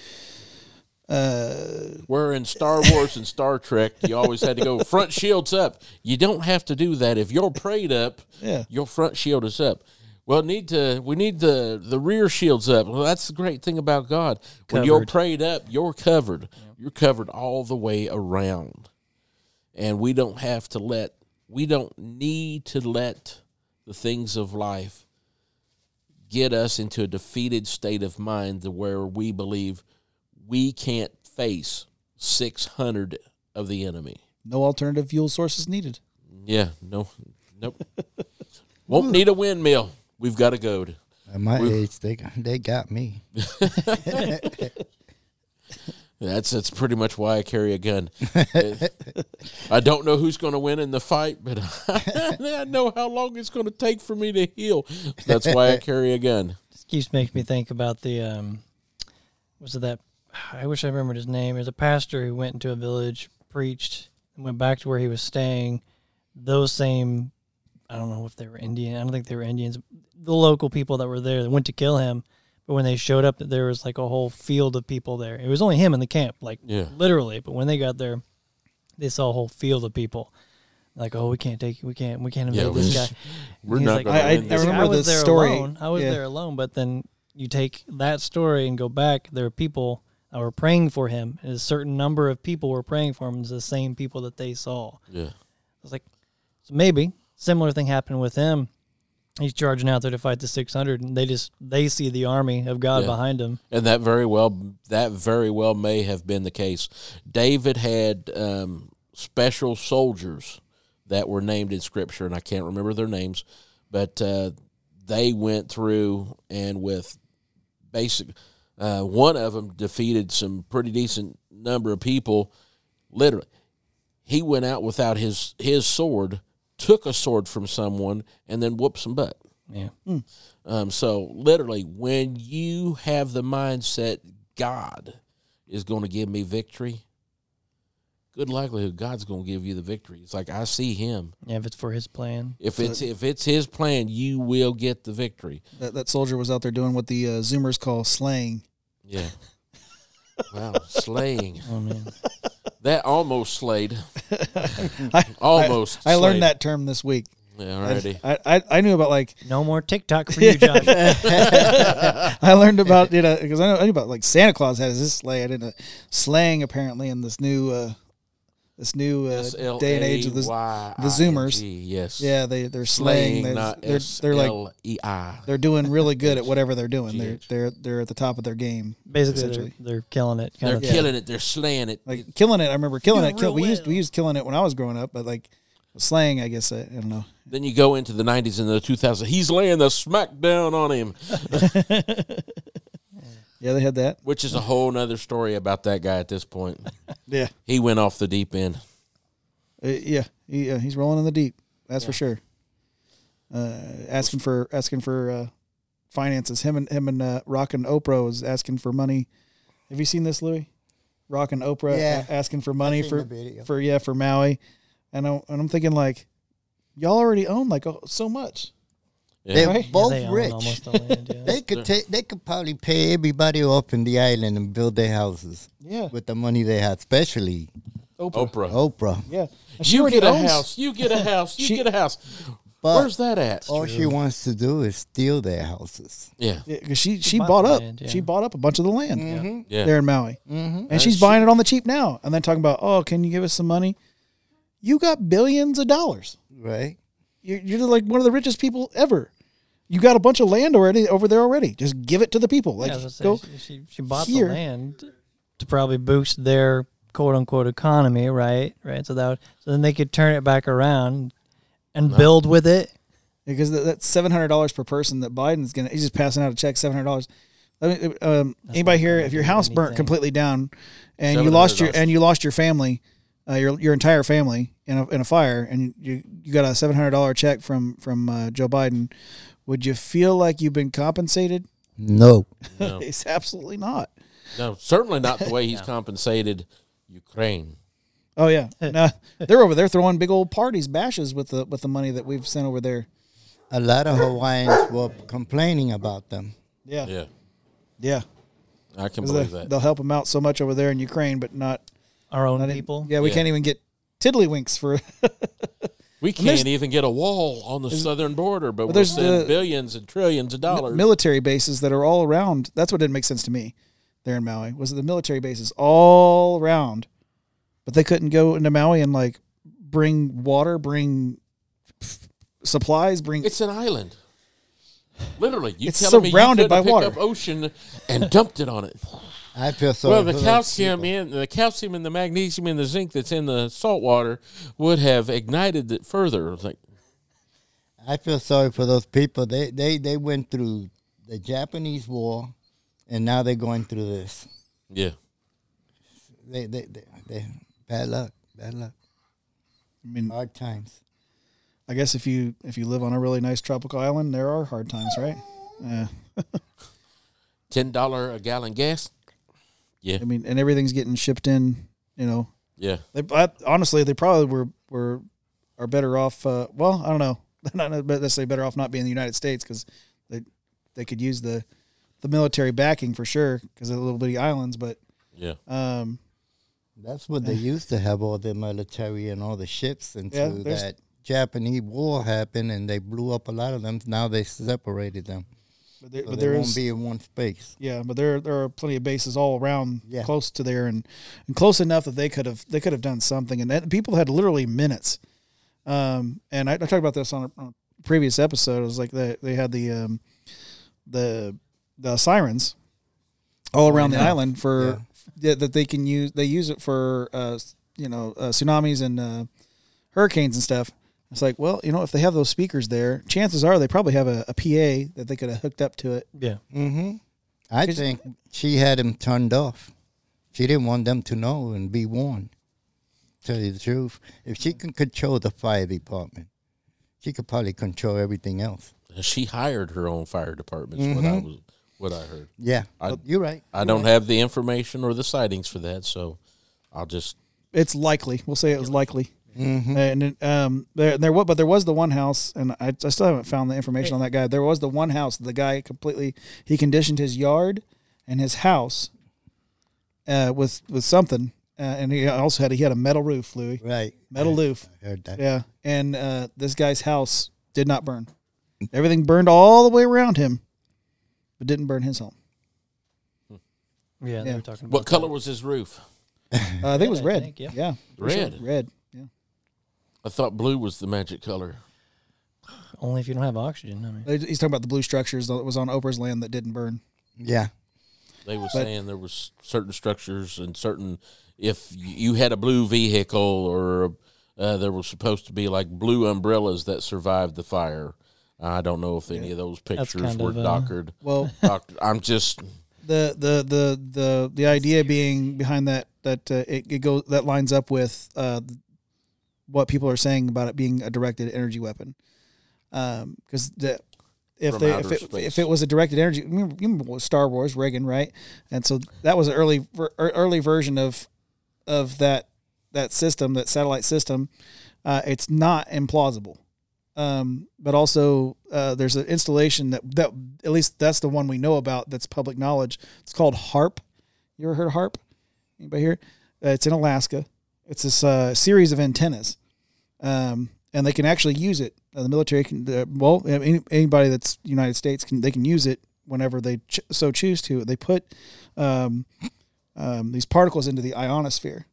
Uh, Where in Star Wars and Star Trek, you always had to go front shields up. You don't have to do that. If you're prayed up, Yeah. your front shield is up. Well, need to we need the the rear shields up. Well, that's the great thing about God. When you're prayed up, you're covered. You're covered all the way around, and we don't have to let we don't need to let the things of life get us into a defeated state of mind to where we believe we can't face 600 of the enemy. no alternative fuel sources needed. Yeah, no, nope. Won't need a windmill. We've got a goad. At my We- age, they they got me. That's that's pretty much why I carry a gun. I don't know who's going to win in the fight, but I know how long it's going to take for me to heal. That's why I carry a gun. This keeps making me think about the um, was it that? I wish I remembered his name. There's a pastor who went into a village, preached, and went back to where he was staying. Those same, I don't know if they were Indian. I don't think they were Indians. The local people that were there that went to kill him, but when they showed up, there was like a whole field of people there. It was only him in the camp, like Yeah. literally. But when they got there, they saw a whole field of people. Like, oh, we can't take, we can't, we can't Yeah, invade this we- guy. We're He's not like, going to I- I- win I this. Remember was the there story. Alone. I was Yeah. there alone, but then you take that story and go back. There are people that were praying for him. and A certain number of people were praying for him. It's the same people that they saw. Yeah. I was like, so maybe similar thing happened with him. He's charging out there to fight the 600, and they just they see the army of God Yeah. behind him. And that very well that very well may have been the case. David had um, special soldiers that were named in Scripture, and I can't remember their names, but uh, they went through and with basic. Uh, one of them defeated some pretty decent number of people. Literally, he went out without his his sword, took a sword from someone, and then whooped some butt. Yeah, Um, so literally, when you have the mindset God is going to give me victory, good likelihood God's going to give you the victory. It's like I see Him. yeah. If it's for His plan, If it's if it's His plan, you will get the victory. That, that soldier was out there doing what the uh, Zoomers call slaying. Yeah. wow, slaying oh man, that almost slayed. I, Almost. I, I learned that term this week. Yeah, alrighty. I, I, I knew about like no more TikTok for you, Josh. I learned about you know because I, know, knew about like Santa Claus has his sleigh. I didn't know slang apparently in this new uh, this new uh, day and age of the the Zoomers. Yes. yeah they they're slaying. Slaying, They're, they're, they're like they're doing really good at whatever they're doing. They're they're they're at the top of their game. Basically, they're, they're killing it. They're killing it. They're slaying it. Like killing it. I remember killing it. We used we well. used killing it when I was growing up, but like slaying, I guess I, I don't know. then you go into the 90s and the 2000s. He's laying the smackdown on him, Yeah, they had that. which is a whole nother story about that guy at this point. Yeah, He went off the deep end. Uh, yeah, he, uh, he's rolling in the deep. That's for sure. Uh, asking for asking for uh, finances. Him and him and uh, Rock and Oprah was asking for money. Have you seen this, Louis? Rock and Oprah Yeah. a- asking for money for for yeah for Maui, and I, and I'm thinking like, y'all already own like oh, so much. Yeah. They're Right? Yeah, both they rich. land, yeah. They could take. They could probably pay everybody off in the island and build their houses Yeah. with the money they had, especially Oprah. Oprah. Oprah. Yeah. And she you already get a house. You get a house. You She- get a house. But Where's that at? all she wants to do is steal their houses. Yeah. Yeah, 'cause she she bought bought up. land, yeah. She bought up a bunch of the land Mm-hmm. Yeah. there in Maui, Mm-hmm. and she's buying it on the cheap now. And then talking about, oh, can you give us some money? You got billions of dollars. Right. You're, you're like one of the richest people ever. You got a bunch of land already over there already. Just give it to the people. Like Yeah, I go. gonna she, she, she bought here. the land to probably boost their quote unquote economy, right? Right. So that would, so then they could turn it back around and build with it. because that, that's seven hundred dollars per person that Biden's gonna. He's just passing out a check seven hundred dollars. Um, anybody here, if your house burnt anything. completely down, and you lost your and you lost your family, uh, your your entire family in a in a fire, and you you got a seven hundred dollar check from from uh, Joe Biden, would you feel like you've been compensated? No. No. It's absolutely not. No, certainly not the way he's compensated Ukraine. Oh yeah, no, they're over there throwing big old parties, bashes with the with the money that we've sent over there. A lot of Hawaiians were complaining about them. Yeah, Yeah, yeah. I can believe they, that. they'll help them out so much over there in Ukraine, but not Our own Not in- people. Yeah, we Yeah. can't even get tiddlywinks for. We there's- can't even get a wall on the southern border, but we'll there's send the- billions and trillions of dollars. military bases that are all around. That's what didn't make sense to me there in Maui. Was the military bases all around, but they couldn't go into Maui and like bring water, bring f- supplies, bring. it's an island. Literally, you It's telling me you surrounded couldn't by pick water. up ocean and dumped it on it? I feel sorry. well, the for those calcium people. in the calcium and the magnesium and the zinc that's in the salt water would have ignited it further. Like, I feel sorry for those people. They they they went through the Japanese war, and now they're going through this. yeah, They they they, they bad luck. Bad luck. I mean, Hard times. I guess if you if you live on a really nice tropical island, there are hard times, right? Yeah. ten dollar a gallon gas. Yeah, I mean, and everything's getting shipped in. You know, yeah. They, I, honestly, they probably were were are better off. Uh, well, I don't know. They're not necessarily better off not being in the United States because they they could use the the military backing for sure because of the little bitty islands. But Yeah. um, That's what they used to have all the military and all the ships until there's- that Japanese war happened and they blew up a lot of them. Now they separated them. But there, So but there won't is be in one space. yeah, but there there are plenty of bases all around Yeah. close to there and, and close enough that they could have they could have done something. And that, people had literally minutes. Um, and I, I talked about this on a, on a previous episode. It was like they they had the um, the the sirens all around the island for yeah, that they can use. They use it for uh, you know uh, tsunamis and uh, hurricanes and stuff. It's like, well, you know, if they have those speakers there, chances are they probably have a, a PA that they could have hooked up to it. Yeah. Mm-hmm. I 'Cause- think she had him turned off. She didn't want them to know and be warned. Tell you the truth, if she can control the fire department, she could probably control everything else. She hired her own fire department. Is what I was, what I heard. Yeah, I- you're right. I don't have the information or the sightings for that, so I'll just It's likely. We'll say it was likely. Mm-hmm. And um, there, there, wa- but there was the one house, and I, I still haven't found the information on that guy. There was the one house. The guy completely he conditioned his yard and his house uh, with with something, uh, and he also had he had a metal roof, Louis, Right. metal roof. I heard that. Yeah, and uh, this guy's house did not burn. Everything burned all the way around him, but didn't burn his home. Yeah. They Yeah. were talking about What color that. was his roof? Uh, I think it was red. think, yeah. yeah, for sure. Red. Red. Yeah, I thought blue was the magic color. Only if you don't have oxygen. I mean, he's talking about the blue structures that was on Oprah's land that didn't burn. Yeah. They were But- saying there was certain structures and certain if you had a blue vehicle or uh, there was supposed to be like blue umbrellas that survived the fire. I don't know if any of those pictures kind were of, uh, doctored. Well, Doctored. I'm just the the the the the idea being behind that that uh, it, it goes that lines up with uh, what people are saying about it being a directed energy weapon. Because the if From they if it, space. if it was a directed energy, you remember, you remember Star Wars Reagan right, and so that was an early er- early version of of that that system that satellite system. Uh, it's not implausible. Um, but also uh, there's an installation that that at least that's the one we know about that's public knowledge. It's called HAARP. You ever heard of HAARP? Anybody here? Uh, it's in Alaska. It's this uh, series of antennas, um, and they can actually use it. Uh, the military can. Uh, well, any, anybody that's United States can. They can use it whenever they ch- so choose to. They put um, um, these particles into the ionosphere,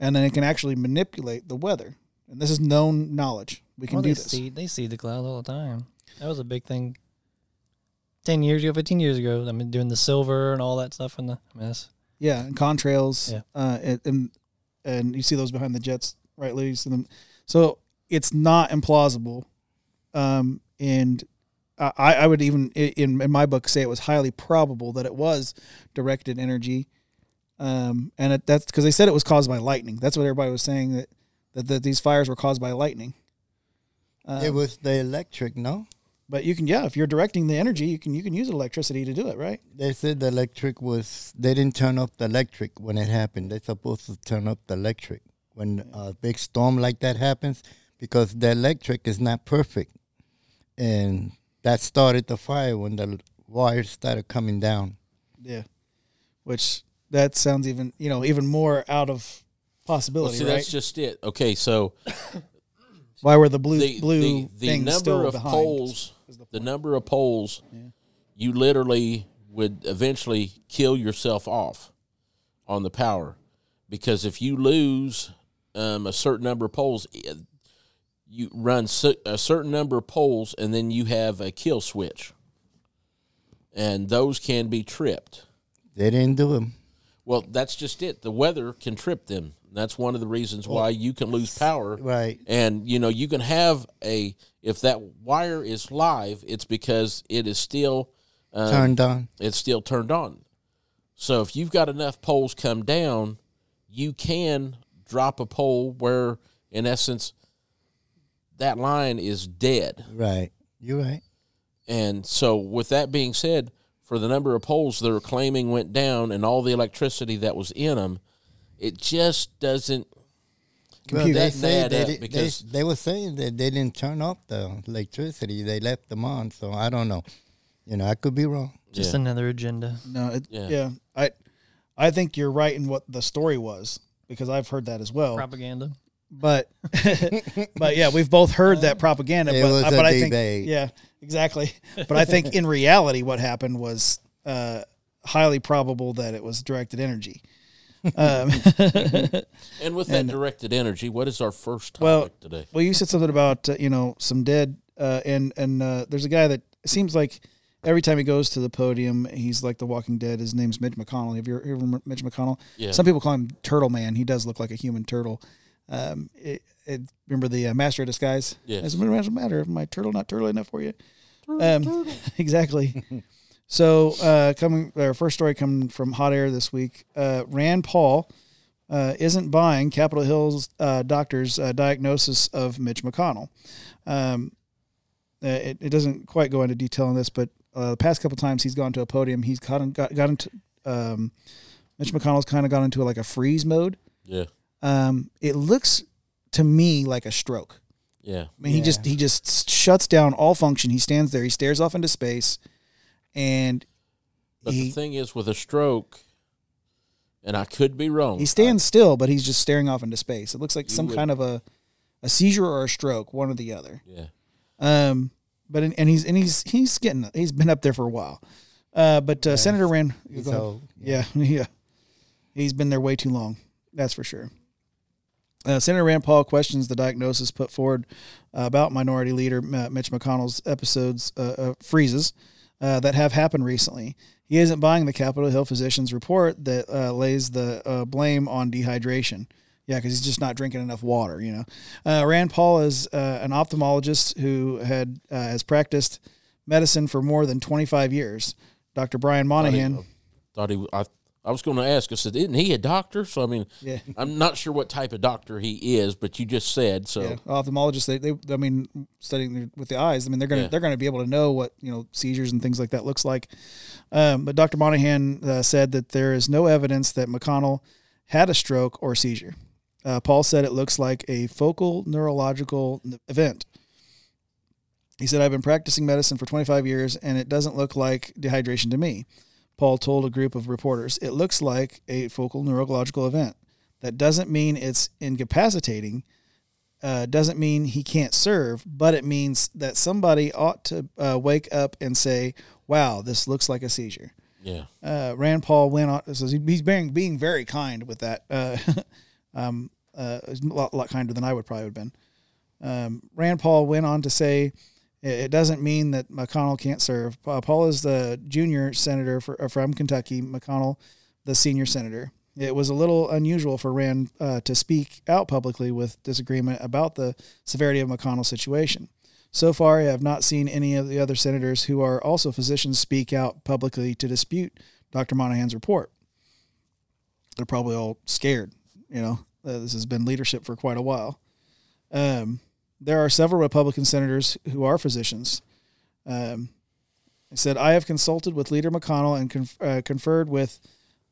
and then it can actually manipulate the weather. And this is known knowledge. We can Well, do they this. see they see the clouds all the time. That was a big thing. Ten years ago, fifteen years ago, I mean, doing the silver and all that stuff in the. I mean, Yeah, and contrails. Yeah. Uh, and, and and you see those behind the jets, right? ladies? Them. So it's not implausible, um, and I, I would even in in my book say it was highly probable that it was directed energy, um, and it, that's because they said it was caused by lightning. That's what everybody was saying that that, that these fires were caused by lightning. Um, it was the electric, no? but you can yeah, if you're directing the energy, you can you can use electricity to do it, right? They said the electric was, they didn't turn off the electric when it happened. They're supposed to turn up the electric when a big storm like that happens because the electric is not perfect. And that started the fire when the wires started coming down. Yeah, which that sounds even you know even more out of Well, possibility, see, right? that's just it. Okay, so Why were the blue the blue the, the things number still of behind? poles, the number of poles, you literally would eventually kill yourself off on the power, because if you lose um, a certain number of poles, you run a certain number of poles, and then you have a kill switch, and those can be tripped. They didn't do them. Well, that's just it. The weather can trip them. That's one of the reasons why you can lose power. Right. And you know, you can have a if that wire is live, it's because it is still um, Turned on. it's still turned on. So if you've got enough poles come down, you can drop a pole where in essence that line is dead. Right. You're right. And so, with that being said, for the number of poles they're claiming went down and all the electricity that was in them, it just doesn't. Well, That they say add that up it- because- they, they were saying that they didn't turn off the electricity; they left them on. So I don't know. You know, I could be wrong. just Yeah. another agenda. No, it, yeah. Yeah. I I think you're right in what the story was because I've heard that as well. Propaganda. But but yeah, we've both heard that propaganda. It but was a but I think debate. yeah, exactly. But I think in reality, what happened was uh, highly probable that it was directed energy. Um, And with that directed energy, what is our first topic Well, today? Well, you said something about uh, you know some dead, uh, and and uh, there's a guy that it seems like every time he goes to the podium, he's like the Walking Dead. His name's Mitch McConnell. Have you ever heard of Mitch McConnell? Yeah. Some people call him Turtle Man. He does look like a human turtle. Um, it, it, remember the uh, Master of Disguise? Yes. Doesn't really matter if my turtle not turtle enough for you. Um, exactly. so uh, coming our first story coming from Hot Air this week. Uh, Rand Paul uh, isn't buying Capitol Hill's uh, doctor's uh, diagnosis of Mitch McConnell. Um, uh, it, it doesn't quite go into detail on this, but uh, the past couple times he's gone to a podium, he's got, got, got into um, Mitch McConnell's kind of gone into like a freeze mode. Yeah. Um, it looks to me like a stroke. Yeah. I mean, he just he just shuts down all function. He stands there. He stares off into space, and But he the thing is, with a stroke, and I could be wrong. he stands still, but he's just staring off into space. It looks like some would- kind of a a seizure or a stroke, one or the other. Yeah. Um, but and he's and he's he's getting he's been up there for a while. Uh, but uh, Senator Rand, old. Yeah, yeah. He's been there way too long. That's for sure. Uh, Senator Rand Paul questions the diagnosis put forward uh, about Minority Leader uh, Mitch McConnell's episodes uh, uh, freezes uh, that have happened recently. He isn't buying the Capitol Hill physician's report that uh, lays the uh, blame on dehydration. Yeah, because he's just not drinking enough water. You know, uh, Rand Paul is uh, an ophthalmologist who had uh, has practiced medicine for more than 25 years. Dr. Brian Monahan. Thought he. I. I was going to ask. I said, "Isn't he a doctor?" So I mean, Yeah. I'm not sure what type of doctor he is, but you just said so. Yeah, ophthalmologists. They, they, I mean, studying with the eyes. I mean, they're gonna Yeah. they're gonna be able to know what you know seizures and things like that looks like. Um, but Dr. Monahan uh, said that there is no evidence that McConnell had a stroke or seizure. Uh, Paul said it looks like a focal neurological event. He said, I've been practicing medicine for 25 years and it doesn't look like dehydration to me. Paul told a group of reporters, It looks like a focal neurological event. That doesn't mean it's incapacitating, uh, doesn't mean he can't serve, but it means that somebody ought to uh, wake up and say, Wow, this looks like a seizure. Yeah. Uh, Rand Paul went on, so he's being, being very kind with that. Um, uh, a lot, lot kinder than I would probably have been. Um, Rand Paul went on to say, it doesn't mean that McConnell can't serve. Paul is the junior senator for, uh, from Kentucky, McConnell, the senior senator. It was a little unusual for Rand uh, to speak out publicly with disagreement about the severity of McConnell's situation. So far, I have not seen any of the other senators who are also physicians speak out publicly to dispute Dr. Monahan's report. They're probably all scared. You know, uh, this has been leadership for quite a while. Um, there are several Republican senators who are physicians. Um, he said, I have consulted with Leader McConnell and conf- uh, conferred with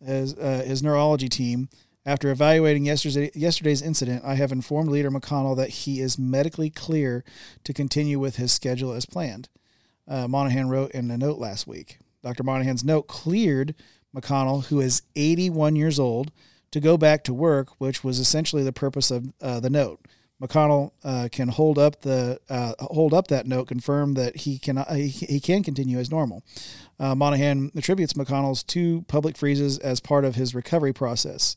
his, uh, his neurology team. After evaluating yesterday's, yesterday's incident, I have informed Leader McConnell that he is medically clear to continue with his schedule as planned. Uh, Monahan wrote in a note last week. Dr. Monahan's note cleared McConnell, who is 81 years old, to go back to work, which was essentially the purpose of uh, the note. McConnell uh, can hold up the uh, hold up that note, confirm that he can uh, he, he can continue as normal. Uh, Monahan attributes McConnell's two public freezes as part of his recovery process.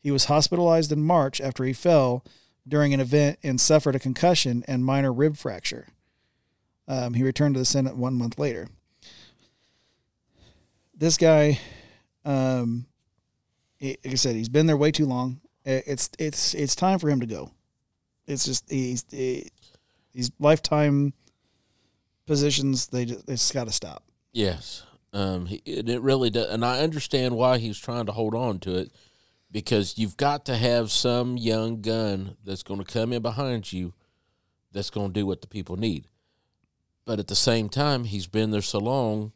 He was hospitalized in March after he fell during an event and suffered a concussion and minor rib fracture. Um, he returned to the Senate one month later. This guy, um, like I said, he's been there way too long. It's it's it's time for him to go. It's just he's he, these lifetime positions. They just, just got to stop. Yes. Um, he, it really does, and I understand why he's trying to hold on to it, because you've got to have some young gun that's going to come in behind you, that's going to do what the people need. But at the same time, he's been there so long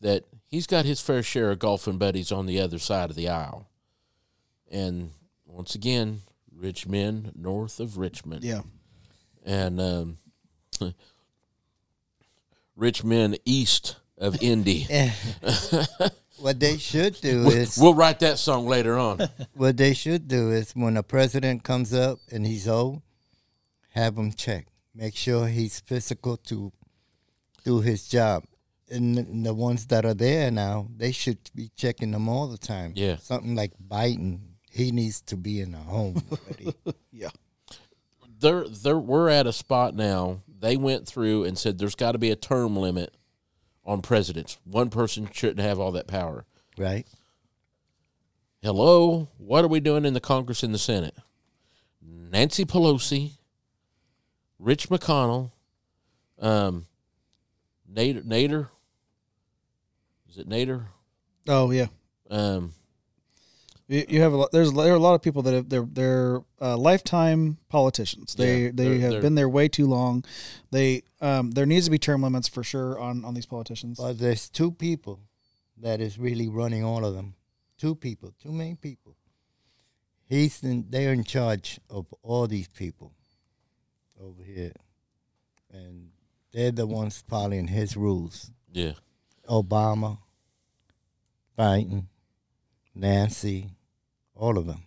that he's got his fair share of golfing buddies on the other side of the aisle, and once again, rich men north of Richmond. Yeah. And um, rich men east of Indy. what they should do is we'll write that song later on. what they should do is when a president comes up and he's old, have him check. Make sure he's physical to do his job. And the ones that are there now, they should be checking them all the time. Yeah. Something like Biden, he needs to be in a home already. Yeah. They're, they're, we're at a spot now. They went through and said there's got to be a term limit on presidents. One person shouldn't have all that power. right? Hello, what are we doing in the Congress and the Senate? Nancy Pelosi, Rich McConnell, um, Nader, Nader, is it Nader? Oh yeah. Um, You, you have a lot. There's there are a lot of people that have they're they're uh, lifetime politicians. They Yeah, they have been there way too long. They um there needs to be term limits for sure on on these politicians. But there's two people that is really running all of them. Two people, two main people. He's in, they're in charge of all these people over here, and they're the ones following his rules. yeah, Obama, Biden, Nancy, all of them.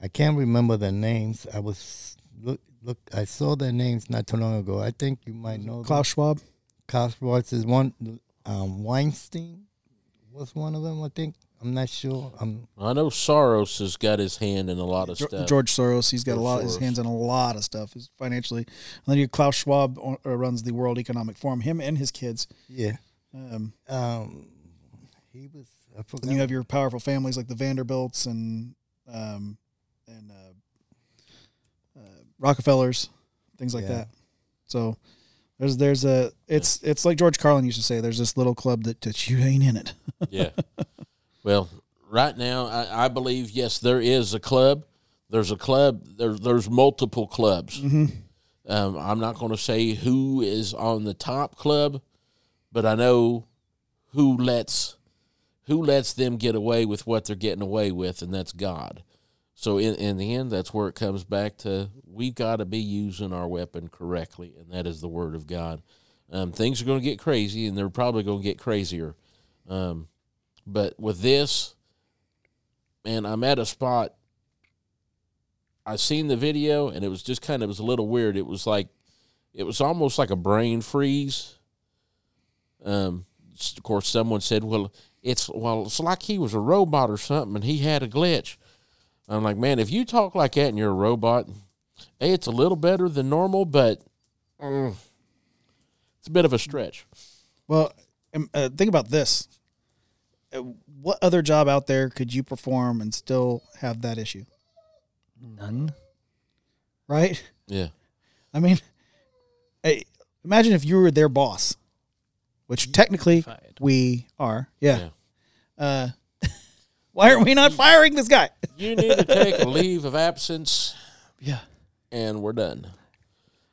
I can't remember their names. I was look look. I saw their names not too long ago. I think you might know them. Klaus Schwab. Klaus Schwab is one. Um, Weinstein was one of them. I think. I'm not sure. I'm I know Soros has got his hand in a lot of Ge- stuff. George Soros. He's got a George lot. His hands in a lot of stuff. Is financially. And then you Klaus Schwab o- uh, runs the World Economic Forum. Him and his kids. yeah. Um, Um, he was. I forgot. and you have your powerful families like the Vanderbilts and um, and uh, uh, Rockefellers, things like Yeah. that. So there's there's a it's it's like George Carlin used to say. There's this little club that, that you ain't in it. yeah. Well, right now, I, I believe yes, there is a club. There's a club. There, there's multiple clubs. Um, I'm not going to say who is on the top club, but I know who lets who lets them get away with what they're getting away with, and that's God. So in in the end, that's where it comes back to we've got to be using our weapon correctly, and that is the word of God. Um, things are going to get crazy, and they're probably going to get crazier. Um, but with this, man, I'm at a spot. I seen the video, and it was just kind of was a little weird. It was like, it was almost like a brain freeze. Um, of course, someone said, "Well, it's well, it's like he was a robot or something, and he had a glitch." I'm like, man, if you talk like that and you're a robot, hey, it's a little better than normal, but mm, it's a bit of a stretch. Well, um, uh, think about this. Uh, What other job out there could you perform and still have that issue? None. Right? Yeah, I mean, hey, imagine if you were their boss, which technically Fired. we are. Yeah. Yeah. Uh, why aren't we not firing this guy? you need to take a leave of absence, Yeah. and we're done.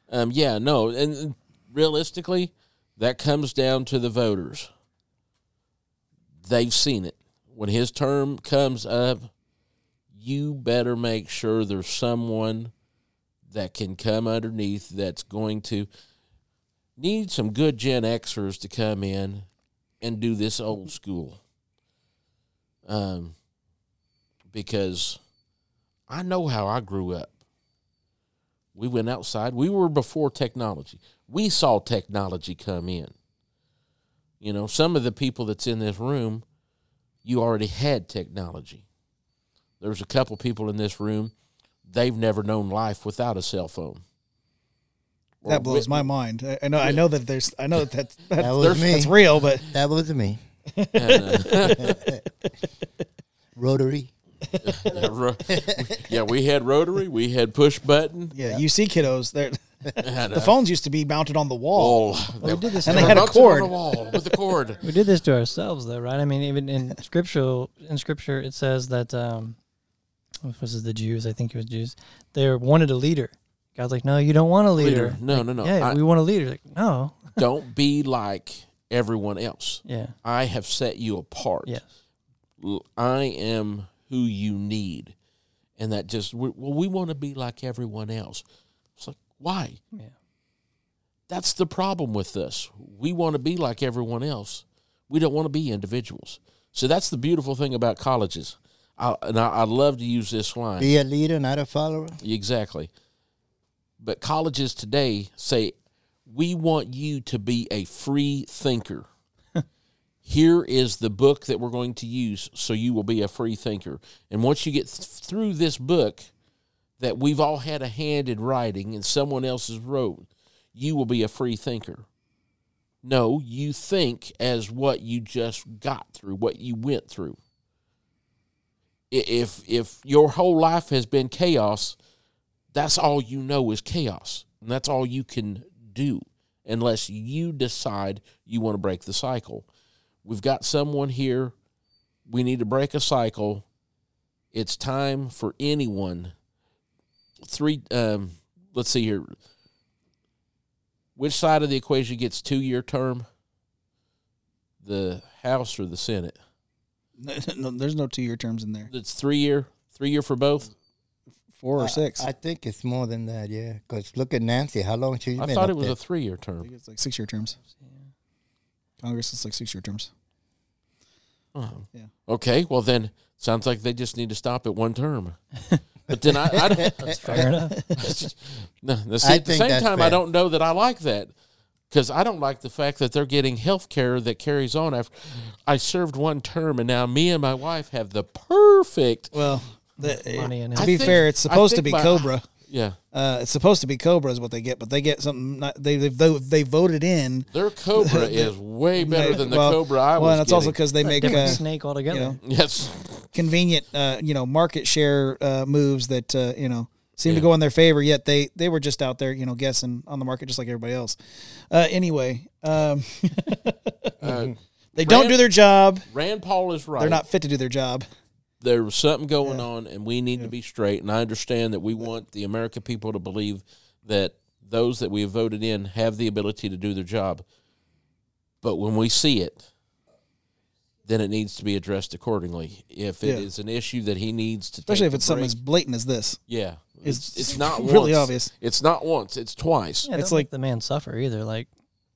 Um, yeah, no, and realistically, that comes down to the voters. They've seen it. When his term comes up, you better make sure there's someone that can come underneath that's going to need some good Gen Xers to come in and do this old school. Um, because I know how I grew up. We went outside. We were before technology. We saw technology come in. You know, some of the people that's in this room, you already had technology. There's a couple people in this room, they've never known life without a cell phone. That blows wi- my mind. I, I know. I know that there's. I know that that's That that's, was me. that's real, but That was me. And, Rotary. yeah, ro- yeah, we had rotary, we had push button. yeah, you see kiddos. They're, the phones used to be mounted on the wall. Oh, we did this And to they our- had a mounted on cord. the wall with the cord. We did this to ourselves, though, right? I mean, even in scripture, in scripture, it says that um, what was it, the Jews? I think it was Jews. They wanted a leader. God's like, no, you don't want a leader. Leader. No, no, no. Yeah, I- we want a leader. Like, no. Don't be like everyone else. Yeah. I have set you apart. Yes. I am who you need. And that just, we- well, we want to be like everyone else. It's like, why? Yeah. That's the problem with us. We want to be like everyone else. We don't want to be individuals. So that's the beautiful thing about colleges. I, and I, I love to use this line. Be a leader, not a follower. Exactly. But colleges today say, we want you to be a free thinker. Here is the book that we're going to use so you will be a free thinker. And once you get th- through this book that we've all had a hand in writing and someone else has wrote, you will be a free thinker. No, you think as what you just got through, what you went through. If if your whole life has been chaos, that's all you know is chaos. And that's all you can do unless you decide you want to break the cycle. We've got someone here. We need to break a cycle. It's time for anyone. Three um let's see here. Which side of the equation gets two year term? The House or the Senate? no, there's no two year terms in there. It's three year, three year for both. Four or I- six. I, think it's more than that, yeah. Because look at Nancy. How long she's I been thought up it was there. a three year I term. think it's like six year terms. Congress is like six year terms. Oh. Yeah. Okay, well then sounds like they just need to stop at one term. But then I, I don't. That's fair enough. no, now, see, I at the think same that's time, I fair. don't know that I like that because I don't like the fact that they're getting health care that carries on after. I served one term, and now me and my wife have the perfect. Well, the, Money and to be think- fair, it's supposed to be my- Cobra. Yeah, Uh, it's supposed to be Cobra is what they get, but they get something. Not, they they they they voted in. their Cobra is way better than the well, Cobra I well, was and it's also because they make Different uh, snake altogether. you know yes, convenient, uh, you know, market share uh, moves that uh, you know seem to go in their favor. Yet they they were just out there, you know, guessing on the market just like everybody else. Uh, anyway, um, uh, they don't do their job. Rand Paul is right. They're not fit to do their job. There was something going Yeah. on and we need to be straight and i understand that we want the american people to believe that those that we have voted in have the ability to do their job but when we see it then it needs to be addressed accordingly. If it is Yeah. an issue that he needs to, Especially take if it's something break- as blatant as this. yeah, It's- it's it's not really once. obvious. It's not once. It's twice. Yeah, It's it's like- like the man suffer either. Like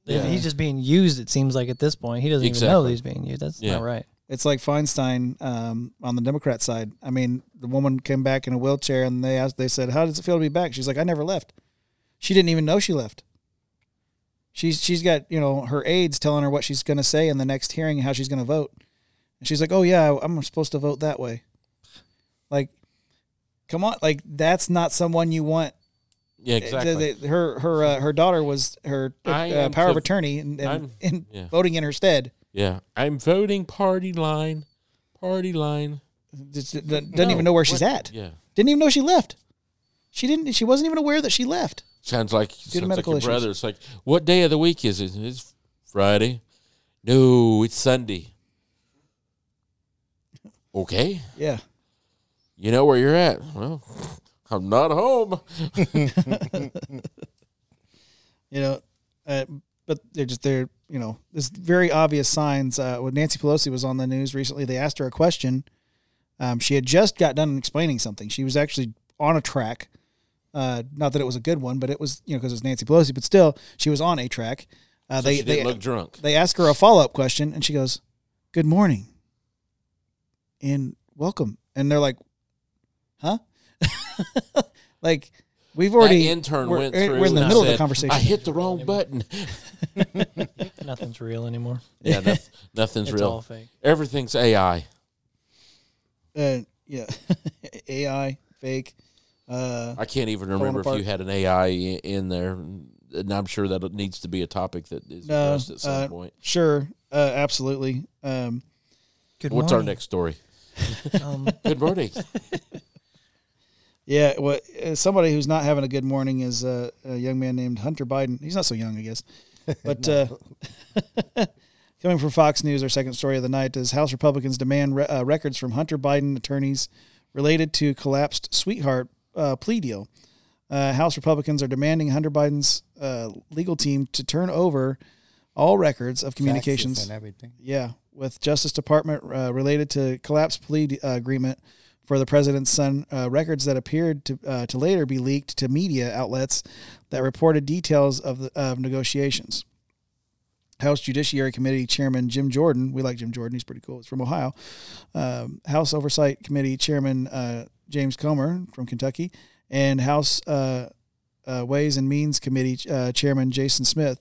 Yeah. he's just being used. It seems like at this point he doesn't even know he's being used. That's Yeah. not right. It's like Feinstein um, on the Democrat side. I mean, the woman came back in a wheelchair, and they asked, they said, "How does it feel to be back?" She's like, "I never left." She didn't even know she left. She's she's got you know her aides telling her what she's going to say in the next hearing, how she's going to vote, and she's like, "Oh yeah, I'm supposed to vote that way." Like, come on, like that's not someone you want. Yeah, exactly. Her her uh, her daughter was her uh, uh, power of attorney and, and, and yeah. voting in her stead. Yeah, I'm voting party line, party line. Just doesn't No, even know where she's at. Yeah, Didn't even know she left. She didn't. She wasn't even aware that she left. sounds like to sounds like medical your issues. brother. It's like, what day of the week is it? It's Friday. No, it's Sunday. Okay, Yeah. you know where you're at. Well, I'm not home. You know, uh, but they're just they're you know there's very obvious signs. Uh, when Nancy Pelosi was on the news recently, they asked her a question. Um, she had just got done explaining something. She was actually on a track. Uh, not that it was a good one, but it was you know because it was Nancy Pelosi. But still, she was on a track. Uh, So they they look drunk. they ask her a follow up question, and she goes, "Good morning," and welcome. And they're like, "Huh?" like we've already that intern we're, went we're in the and middle of the conversation. I hit the wrong button. Nothing's real anymore. yeah, noth- nothing's It's real. all fake. Everything's AI. Uh, yeah, AI, fake. Uh, I can't even Falling remember if you had an AI in there, and I'm sure that it needs to be a topic that is No, addressed at some uh, point. sure, uh, absolutely. Um, Good What's our next story? Um, Good morning. Yeah, what uh, somebody who's not having a good morning is uh, a young man named Hunter Biden. He's not so young, I guess, but uh, coming from Fox News, our second story of the night is House Republicans demand re- uh, records from Hunter Biden attorneys related to collapsed sweetheart uh, plea deal. Uh, House Republicans are demanding Hunter Biden's uh, legal team to turn over all records of communications. And everything. Yeah, with Justice Department uh, related to collapsed plea uh, agreement for the president's son, uh, records that appeared to uh, to later be leaked to media outlets that reported details of the of negotiations. House Judiciary Committee Chairman Jim Jordan, we like Jim Jordan, he's pretty cool. He's from Ohio. Um, House Oversight Committee Chairman uh, James Comer from Kentucky, and House uh, uh, Ways and Means Committee uh, Chairman Jason Smith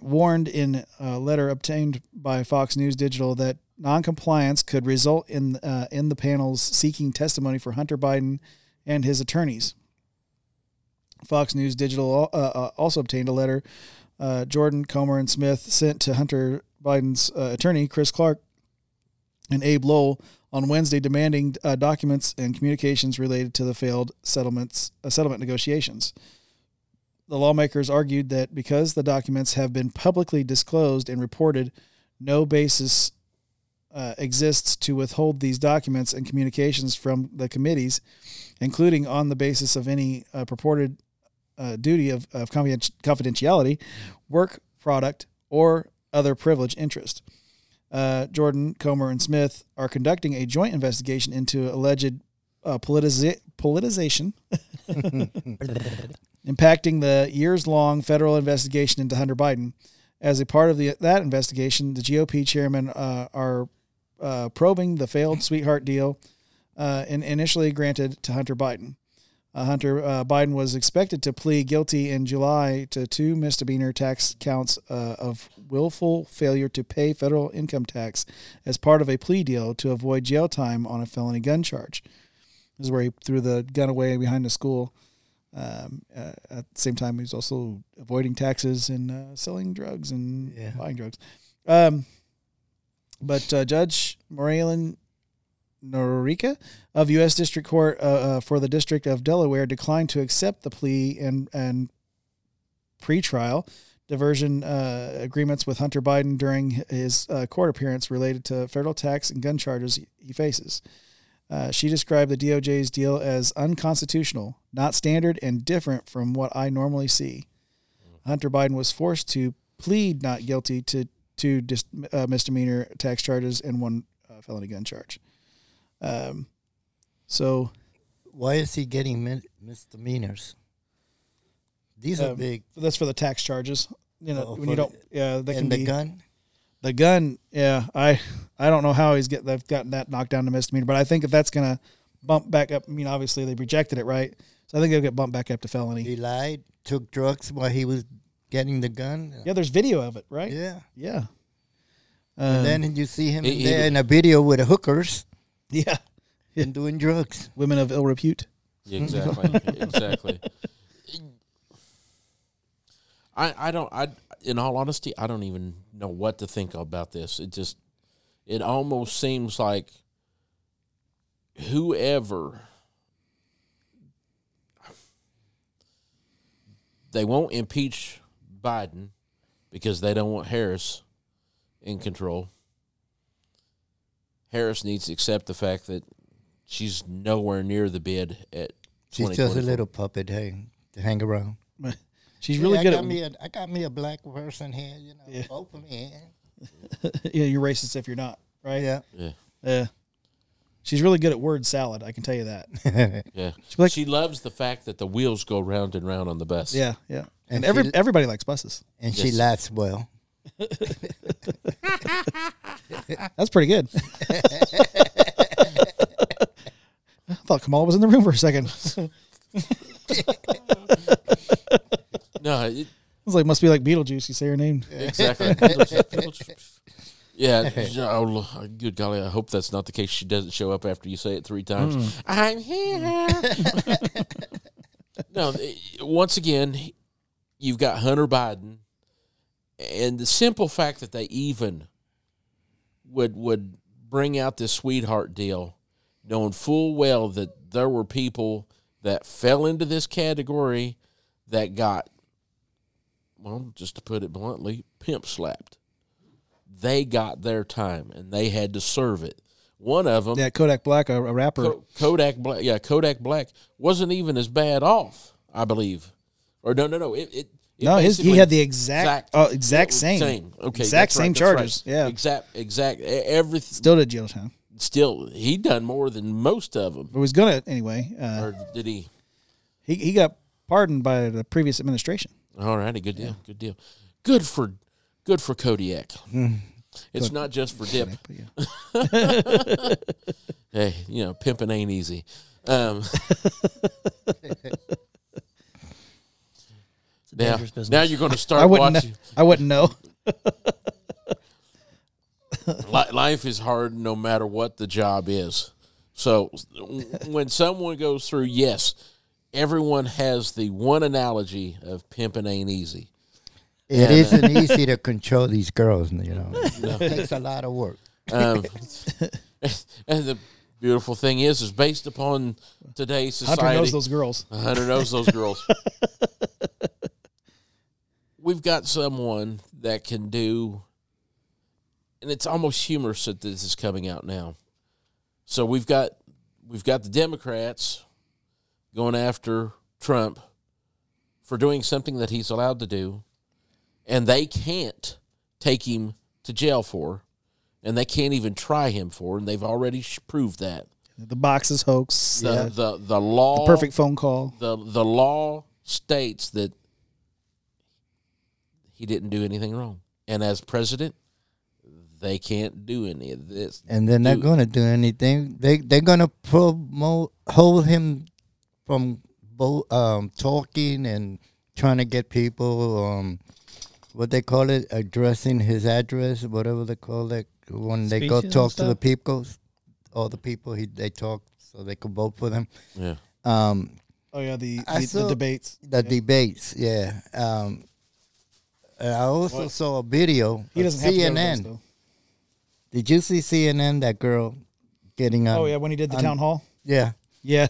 warned in a letter obtained by Fox News Digital that noncompliance could result in uh, in the panels seeking testimony for Hunter Biden and his attorneys. Fox News Digital uh, uh, also obtained a letter uh, Jordan Comer and Smith sent to Hunter Biden's uh, attorney Chris Clark and Abe Lowell on Wednesday, demanding uh, documents and communications related to the failed settlements settlement negotiations. The lawmakers argued that because the documents have been publicly disclosed and reported, no basis uh, exists to withhold these documents and communications from the committees, including on the basis of any uh, purported uh, duty of, of confidentiality, work product, or other privilege interest. Uh, Jordan, Comer, and Smith are conducting a joint investigation into alleged uh, politiza- politicization impacting the years-long federal investigation into Hunter Biden. As a part of the, that investigation, the GOP chairman uh, are uh, probing the failed sweetheart deal uh, and initially granted to Hunter Biden. Uh, Hunter uh, Biden was expected to plead guilty in July to two misdemeanor tax counts uh, of willful failure to pay federal income tax as part of a plea deal to avoid jail time on a felony gun charge. This is where he threw the gun away behind the school. Um, uh, at the same time, he's also avoiding taxes and uh, selling drugs and Yeah. buying drugs. Um, but uh, Judge Maryellen Noreika of U.S. District Court uh, uh, for the District of Delaware declined to accept the plea and and pretrial diversion uh, agreements with Hunter Biden during his uh, court appearance related to federal tax and gun charges he faces. Uh, she described the DOJ's deal as unconstitutional, not standard, and different from what I normally see. Hunter Biden was forced to plead not guilty to two dis, uh, misdemeanor tax charges and one uh, felony gun charge. Um, so Why is he getting min- misdemeanors? These are Um, big. that's for the tax charges. You know, Oh, when you don't, yeah, they can And the be gun? the gun. Yeah, I I don't know how he's get they've gotten that knocked down to misdemeanor, but I think if that's gonna bump back up, I mean, obviously they rejected it, right? So I think they'll get bumped back up to felony. He lied, took drugs while he was getting the gun. Yeah, there's video of it, right? Yeah. Yeah. And Um, then you see him He- he- there in a video with the hookers yeah, and doing drugs. women of ill repute. Yeah, exactly. exactly. I I don't I in all honesty I don't even know what to think about this. It just it almost seems like whoever they won't impeach Biden because they don't want Harris in control. Harris needs to accept the fact that she's nowhere near the bid at She's just a little puppet, hey, to hang around. She's Yeah, really I good got at. me a, I got me a black person here, you know, Yeah. both of me. yeah, you're racist if you're not, right? Yeah. Yeah. Yeah. She's really good at word salad. I can tell you that. Yeah. Like- she loves the fact that the wheels go round and round on the bus. Yeah, yeah. And, And every she- everybody likes buses. and she laughs well. That's pretty good. I thought Kamal was in the room for a second. No, it, was like, must be like Beetlejuice. You say her name. exactly. yeah. Oh, uh, good golly. I hope that's not the case. She doesn't show up after you say it three times. Mm. I'm here. no, it- once again, you've got Hunter Biden, and the simple fact that they even would would bring out this sweetheart deal, knowing full well that there were people that fell into this category that got, well, just to put it bluntly, pimp slapped. They got their time and they had to serve it. One of them, Yeah, Kodak Black, a, a rapper. Kodak Black, yeah, Kodak Black wasn't even as bad off, I believe. Or no, no, no. It, it, it no, his he had the exact, exact it was same, Okay, exact right, same that's right. charges. Yeah, exact, exact. Everything still did jail time. still, he done more than most of them. But was gonna anyway. Uh, Or did he? he he got pardoned by the previous administration. All righty, good deal, good deal. Good for, good for Kodiak. It's not just for dip. Yeah. Hey, you know, pimping ain't easy. Um, It's a now, dangerous business. now you're going to start I wouldn't. watching. Know, I wouldn't know. Life is hard no matter what the job is. So when someone goes through, yes, everyone has the one analogy of pimping ain't easy. It Yeah, isn't easy to control these girls, you know. It takes a lot of work. Um, and the beautiful thing is, is based upon today's Hunter society. knows those girls. Hunter knows those girls. We've got someone that can do, and it's almost humorous that this is coming out now. So we've got we've got the Democrats going after Trump for doing something that he's allowed to do, and they can't take him to jail for, and they can't even try him for, and they've already sh- proved that. The boxes hoax. The uh, the the law the perfect phone call. the the law states that he didn't do anything wrong, and as president, they can't do any of this. And they're not going to do anything. They they're going to promote hold him from bo- um, talking and trying to get people um, what they call it addressing his address, whatever they call it when they go Speeches and talk to the people, all the people he they talk so they could vote for them. Yeah, Um, Oh yeah, the the, the debates. the Yeah. debates, yeah. Um, and I also saw a video. He of doesn't have to to CNN. those. Did you see CNN? That girl getting on. Oh um, yeah, when he did the on- town hall. yeah. Yeah,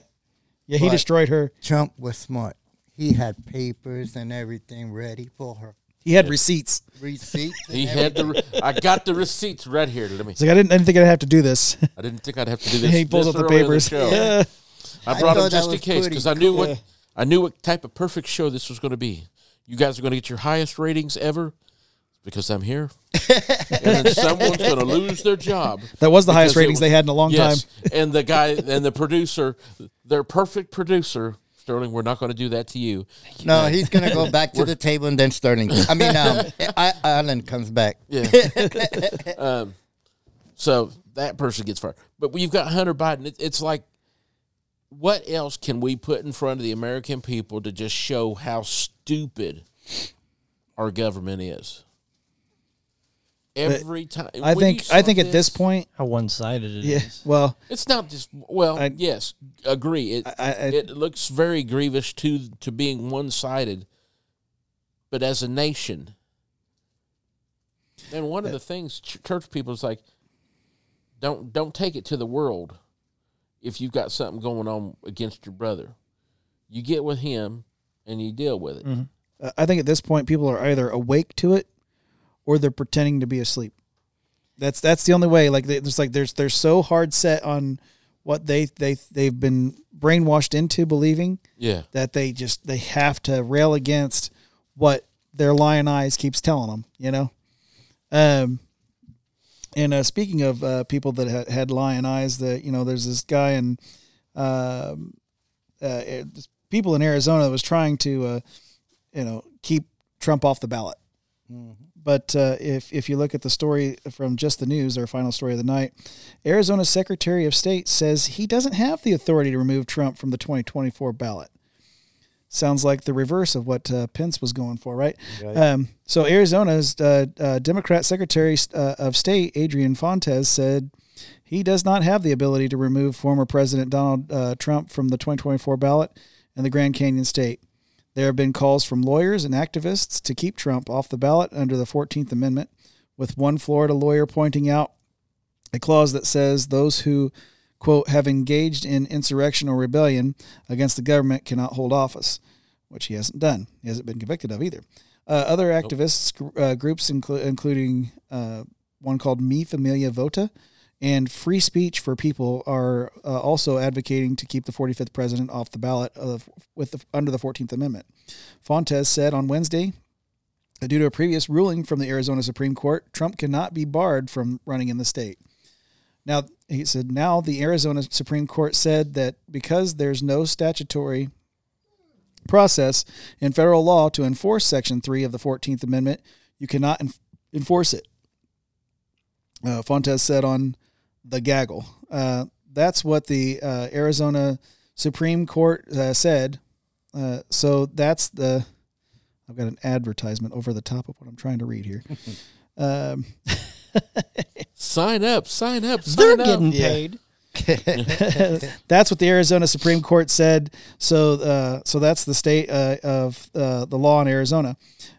yeah, he But- destroyed her. Trump was smart. He had papers and everything ready for her. He had receipts. Receipts. and he had the. re- I got the receipts right here. Let me. He's like, I didn't, I didn't think I'd have to do this. I didn't think I'd have to do this. he pulls up the papers. show. Yeah. I I brought them just in case pretty because I knew cool. what I knew what type of perfect show this was going to be. You guys are going to get your highest ratings ever. because I'm here, and then someone's going to lose their job. That was the highest ratings was- they had in a long Yes, time. and the guy and the producer, their perfect producer, Sterling. We're not going to do that to you. No, he's gonna go back to the table and then Sterling. I mean, um, I, Allen comes back. Yeah. um, so that person gets fired. But when you've got Hunter Biden, it, it's like, what else can we put in front of the American people to just show how stupid our government is? Every time, I think I saw think at this point, How one sided it is. yeah. Well, it's not just well. I- yes, agree. It I, I, it looks very grievous to to being one sided, but as a nation, and one of uh, the things church people is like, don't don't take it to the world. If you've got something going on against your brother, you get with him and you deal with it. Uh, I think at this point, people are either awake to it or they're pretending to be asleep. That's that's the only way. Like they, it's like there's they're so hard set on what they they they've been brainwashed into believing Yeah, that they just they have to rail against what their lion eyes keeps telling them. You know. Um. And uh, speaking of uh, people that had, had lion eyes, that you know, there's this guy in, um, uh, it- people in Arizona that was trying to, uh, you know, keep Trump off the ballot. But uh, if if you look at the story from just the news, our final story of the night, Arizona Secretary of State says he doesn't have the authority to remove Trump from the 2024 ballot. Sounds like the reverse of what uh, Pence was going for, right? Um, so Arizona's uh, uh, Democrat Secretary uh, of State Adrian Fontes said he does not have the ability to remove former President Donald uh, Trump from the 2024 ballot in the Grand Canyon state. There have been calls from lawyers and activists to keep Trump off the ballot under the 14th Amendment, with one Florida lawyer pointing out a clause that says those who, quote, have engaged in insurrection or rebellion against the government cannot hold office, which he hasn't done. He hasn't been convicted of either. Uh, other activists gr- uh, groups, inclu- including uh, one called Mi Familia Vota and Free Speech for People, are uh, also advocating to keep the 45th president off the ballot of, with the, under the 14th Amendment. Fontes said on Wednesday that due to a previous ruling from the Arizona Supreme Court, Trump cannot be barred from running in the state. Now, he said, now the Arizona Supreme Court said that because there's no statutory process in federal law to enforce Section 3 of the 14th Amendment, you cannot en- enforce it. Uh, Fontes said on the gaggle. Uh, that's what the uh, Arizona Supreme Court uh, said. Uh, so that's the. I've got an advertisement over the top of what I'm trying to read here. um, sign up, sign up, sign They're up. getting Yeah. paid. that's what the Arizona Supreme Court said. So, uh, so that's the state uh, of uh, the law in Arizona.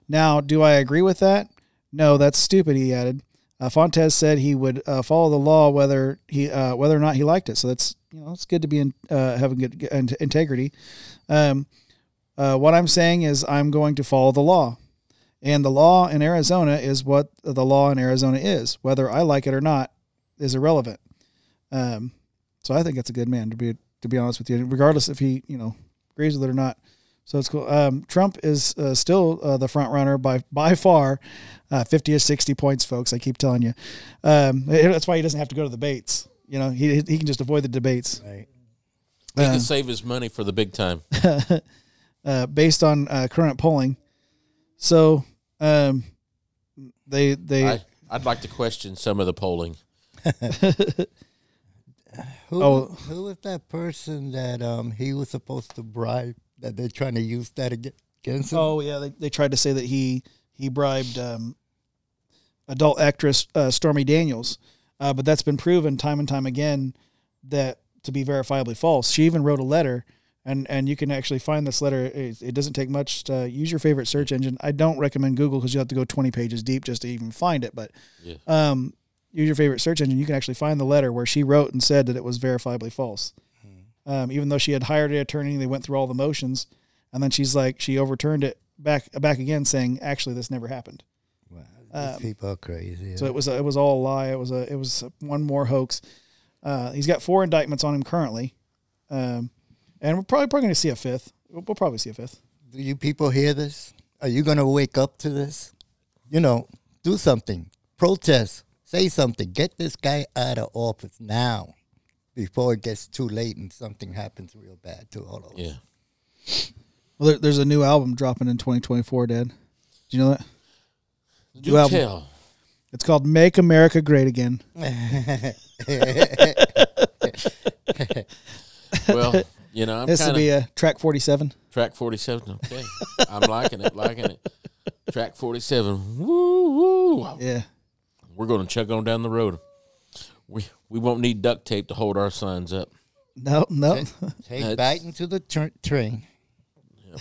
Now, do I agree with that? No, that's stupid. He added. Uh, Fontes said he would uh, follow the law whether he uh, whether or not he liked it. So that's you know it's good to be in, uh, having good good in- integrity. Um, uh, what I'm saying is I'm going to follow the law, and the law in Arizona is what the law in Arizona is. Whether I like it or not is irrelevant. Um, so I think that's a good man to be to be honest with you, regardless if he you know agrees with it or not. So it's cool. Um, Trump is uh, still uh, the front runner by by far, uh, fifty or sixty points, folks. I keep telling you. Um, that's why he doesn't have to go to the debates. You know, he he can just avoid the debates. Right. He can save his money for the big time. uh, based on uh, current polling. So um, they they I, I'd like to question some of the polling. Who, Oh. who was that person that um he was supposed to bribe that they're trying to use that against him? oh yeah they, they tried to say that he he bribed um, adult actress uh, Stormy Daniels, uh, but that's been proven time and time again that to be verifiably false. She even wrote a letter. And, and you can actually find this letter. It, it doesn't take much to use your favorite search engine. I don't recommend Google because you have to go 20 pages deep just to even find it. But Yeah. um, use your favorite search engine, you can actually find the letter where she wrote and said that it was verifiably false. Um, even though she had hired an attorney, they went through all the motions, and then she's like, she overturned it back back again, saying, "Actually, this never happened." Wow, Um, people are crazy. So it was a, it was all a lie. It was a it was one more hoax. Uh, he's got four indictments on him currently, um, and we're probably probably going to see a fifth. We'll, we'll probably see a fifth. Do you people hear this? Are you gonna wake up to this? You know, do something, protest, say something, get this guy out of office now, before it gets too late and something happens real bad to all of us. Yeah. Well, there, there's a new album dropping in 2024, Dad. Did you know that? Do album. tell. It's called "Make America Great Again." Well, you know, I'm This kind will be a track 47. track 47. Okay. I'm liking it, liking it. Track 47. Woo, woo. Yeah. We're going to chug on down the road. We we won't need duct tape to hold our signs up. No, no. Take That's- back into the tr- train.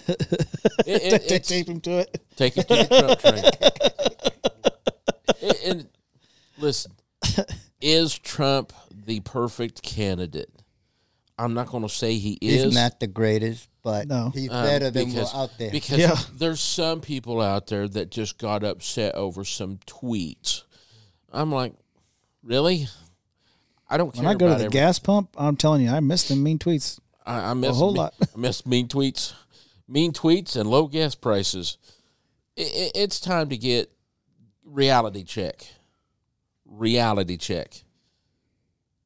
It, it, it's- Tape him to it. Take it to the Trump train. and, and listen, is Trump the perfect candidate? I'm not going to say he is. He's not the greatest, but No. he's um, better than because, what's out there. Because Yeah. there's some people out there that just got upset over some tweets. I'm like, really? I don't care When I go to the every- gas pump, I'm telling you, I miss them mean tweets. I, I miss whole me- lot. I miss mean tweets, mean tweets, and low gas prices. I i it's time to get reality check. Reality check.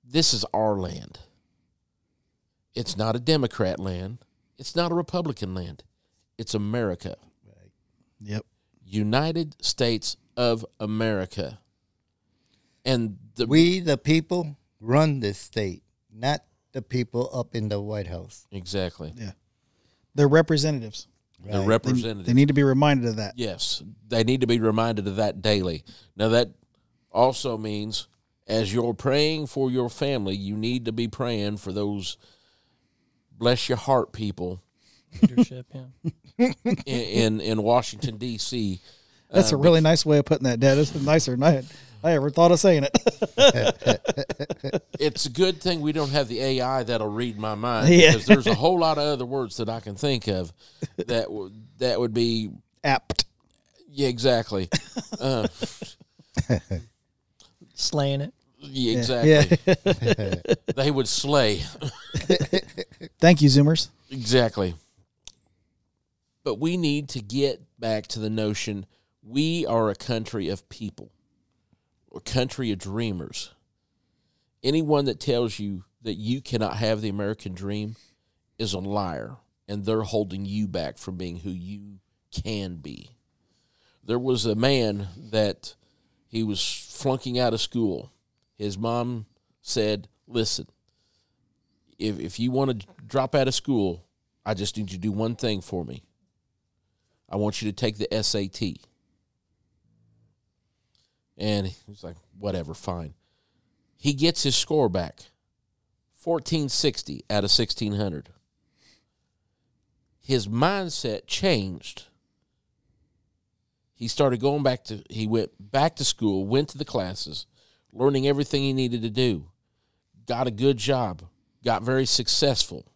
This is our land. It's not a Democrat land. It's not a Republican land. It's America. Yep. United States of America. And the we, the people, run this state, not the people up in the White House. exactly Yeah. They're representatives. the Right. They, representatives. they need to be reminded of that. Yes, they need to be reminded of that daily. Now, that also means as you're praying for your family, you need to be praying for those bless your heart people Leadership, yeah. in, in, in Washington, D.C. That's a really nice way of putting that, Dad. It's nicer than I had. I ever thought of saying it. It's a good thing we don't have the AI that'll read my mind Yeah. because there's a whole lot of other words that I can think of that would that would be Apt. yeah exactly uh, Slaying it. yeah, exactly Yeah. they would slay Thank you, Zoomers. Exactly. But we need to get back to the notion we are a country of people, a country of dreamers. Anyone that tells you that you cannot have the American dream is a liar, and they're holding you back from being who you can be. There was a man that he was flunking out of school. His mom said, Listen, if if you want to drop out of school, I just need you to do one thing for me. I want you to take the SAT. And he's like, whatever, fine. He gets his score back. 1460 out of 1600. His mindset changed. He started going back to he went back to school, went to the classes, learning everything he needed to do. Got a good job, got very successful.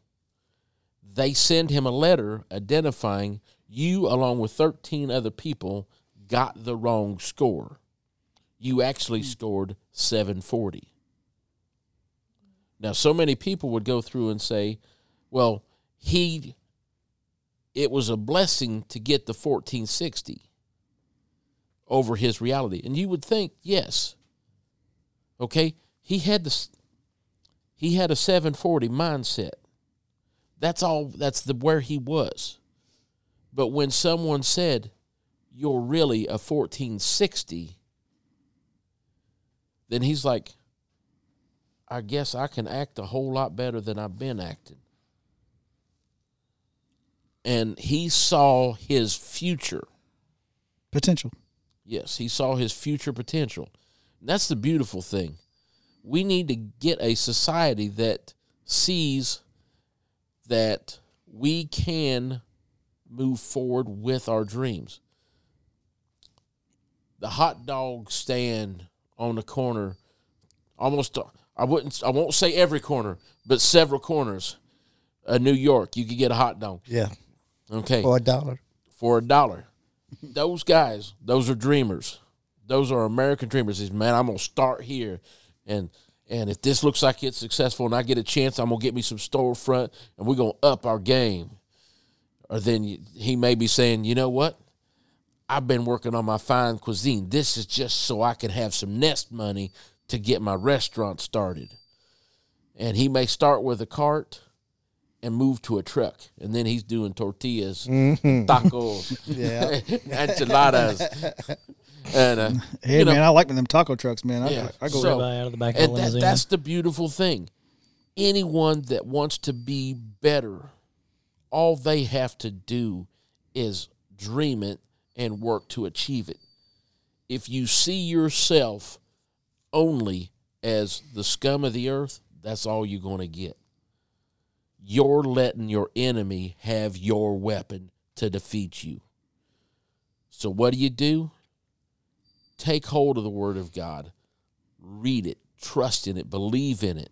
They send him a letter identifying you, along with 13 other people, got the wrong score. You actually hmm. scored 740. Now, so many people would go through and say, well, he, it was a blessing to get the 1460 over his reality. And you would think, yes. Okay? He had this he had a 740 mindset. That's all that's the where he was. But when someone said you're really a 1460 then he's like I guess I can act a whole lot better than I've been acting. And he saw his future. Potential. Yes, he saw his future potential. That's the beautiful thing. We need to get a society that sees that we can move forward with our dreams. The hot dog stand on the corner, almost I wouldn't I won't say every corner, but several corners of New York, you could get a hot dog. Yeah, Okay for a dollar. for a dollar. Those guys, those are dreamers. Those are American dreamers. Says, man, I'm gonna start here, and and if this looks like it's successful, and I get a chance, I'm gonna get me some storefront, and we're gonna up our game. Or then he may be saying, you know what? I've been working on my fine cuisine. This is just so I can have some nest money to get my restaurant started. And he may start with a cart and move to a truck, and then he's doing tortillas, mm-hmm. tacos, Yeah. enchiladas, and uh, Hey you know, man, I like them taco trucks, man. I, Yeah. I go. So- out of the back of the and that, that's the beautiful thing. Anyone that wants to be better, all they have to do is dream it and work to achieve it. If you see yourself only as the scum of the earth, that's all you're going to get. You're letting your enemy have your weapon to defeat you. So, what do you do? Take hold of the Word of God read it, trust in it, believe in it.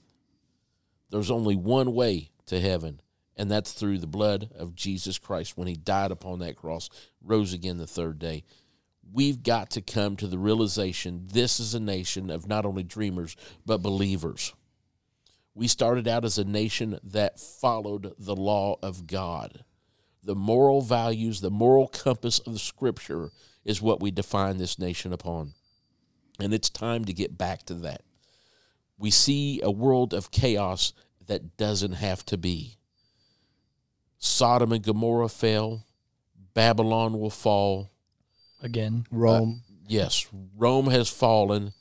There's only one way to heaven, and that's through the blood of Jesus Christ when he died upon that cross, rose again the third day. We've got to come to the realization this is a nation of not only dreamers, but believers. We started out as a nation that followed the law of God. The moral values, the moral compass of the scripture is what we define this nation upon. And it's time to get back to that. We see a world of chaos that doesn't have to be. Sodom and Gomorrah fell, Babylon will fall. Again. Uh, Rome. Yes, Rome has fallen.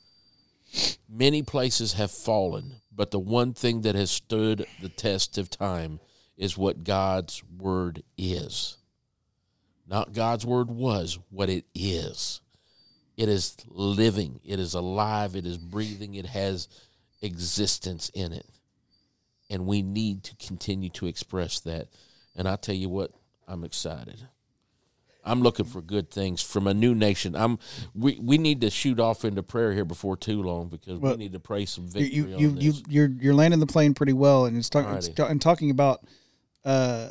Many places have fallen, but the one thing that has stood the test of time is what God's word is. Not God's word was, what it is. It is living, it is alive, it is breathing, it has existence in it. And we need to continue to express that. And I tell you what, I'm excited. I'm looking for good things from a new nation. I'm we, we need to shoot off into prayer here before too long because Well, we need to pray some victory you on you, you you're you're landing the plane pretty well, and it's talking it's ta- and talking about uh,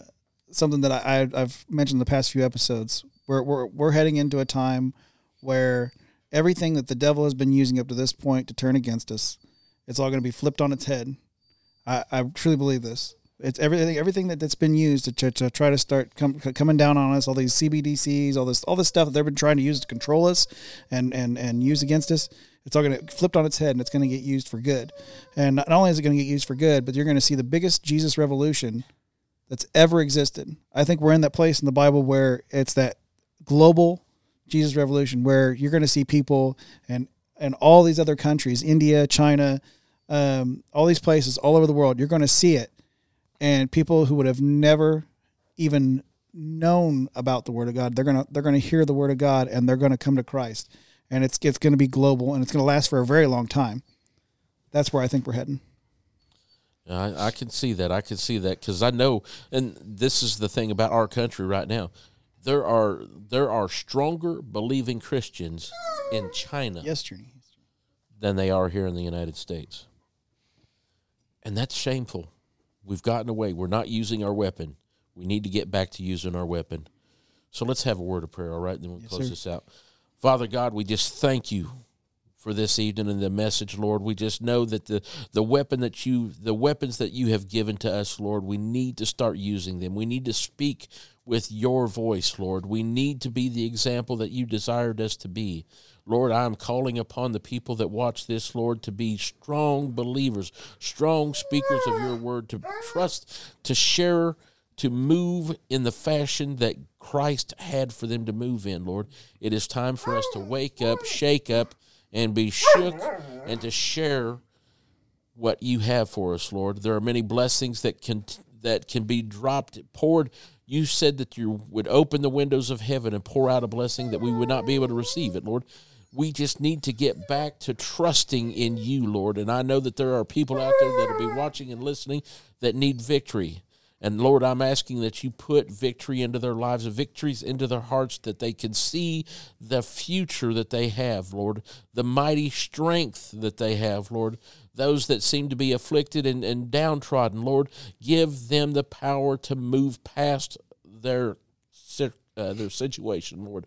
something that I, I've mentioned in the past few episodes. We're we're we're heading into a time where everything that the devil has been using up to this point to turn against us, it's all going to be flipped on its head. I, I truly believe this. It's everything everything that, that's been used to, to, to try to start com, coming down on us. All these CBDCs, all this all this stuff that they've been trying to use to control us and and and use against us. It's all going to flipped on its head, and it's going to get used for good. And not only is it going to get used for good, but you're going to see the biggest Jesus revolution that's ever existed. I think we're in that place in the Bible where it's that global Jesus revolution where you're going to see people and and all these other countries, India, China, um, all these places all over the world. You're going to see it, and people who would have never even known about the Word of God, they're gonna they're gonna hear the Word of God and they're gonna come to Christ, and it's it's going to be global and it's going to last for a very long time. That's where I think we're heading. I, I can see that. I can see that because I know, and this is the thing about our country right now. There are there are stronger believing Christians in China Yes, Journey. than they are here in the United States, and that's shameful. We've gotten away. We're not using our weapon. We need to get back to using our weapon. So let's have a word of prayer, all right? Then we'll Yes, close sir. this out. Father God, we just thank you for this evening and the message, Lord. We just know that the the weapon that you the weapons that you have given to us, Lord, we need to start using them. We need to speak with your voice, Lord. We need to be the example that you desired us to be. Lord, I am calling upon the people that watch this, Lord, to be strong believers, strong speakers of your word, to trust, to share, to move in the fashion that Christ had for them to move in, Lord. It is time for us to wake up, shake up, and be shook and to share what you have for us, Lord. There are many blessings that can that can be dropped, poured. You said that you would open the windows of heaven and pour out a blessing that we would not be able to receive it, Lord. We just need to get back to trusting in you, Lord. And I know that there are people out there that will be watching and listening that need victory. And Lord, I'm asking that you put victory into their lives, victories into their hearts, that they can see the future that they have, Lord, the mighty strength that they have, Lord. Those that seem to be afflicted and, and downtrodden, Lord, give them the power to move past their uh, their situation, Lord.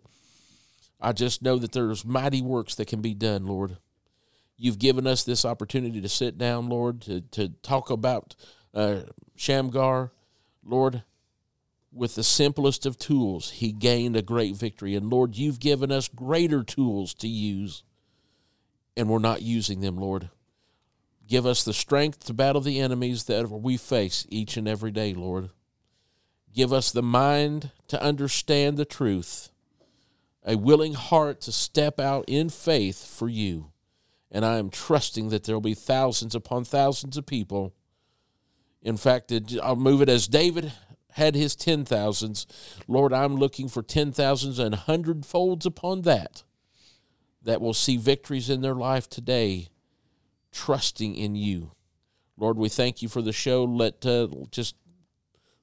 I just know that there's mighty works that can be done, Lord. You've given us this opportunity to sit down, Lord, to, to talk about uh, Shamgar. Lord, with the simplest of tools, he gained a great victory. And Lord, you've given us greater tools to use, and we're not using them, Lord. Give us the strength to battle the enemies that we face each and every day, Lord. Give us the mind to understand the truth, a willing heart to step out in faith for you. And I am trusting that there will be thousands upon thousands of people. In fact, I'll move it as David had his ten thousands. Lord, I'm looking for ten thousands and hundredfolds upon that that will see victories in their life today, trusting in you. Lord, we thank you for the show. Let uh, just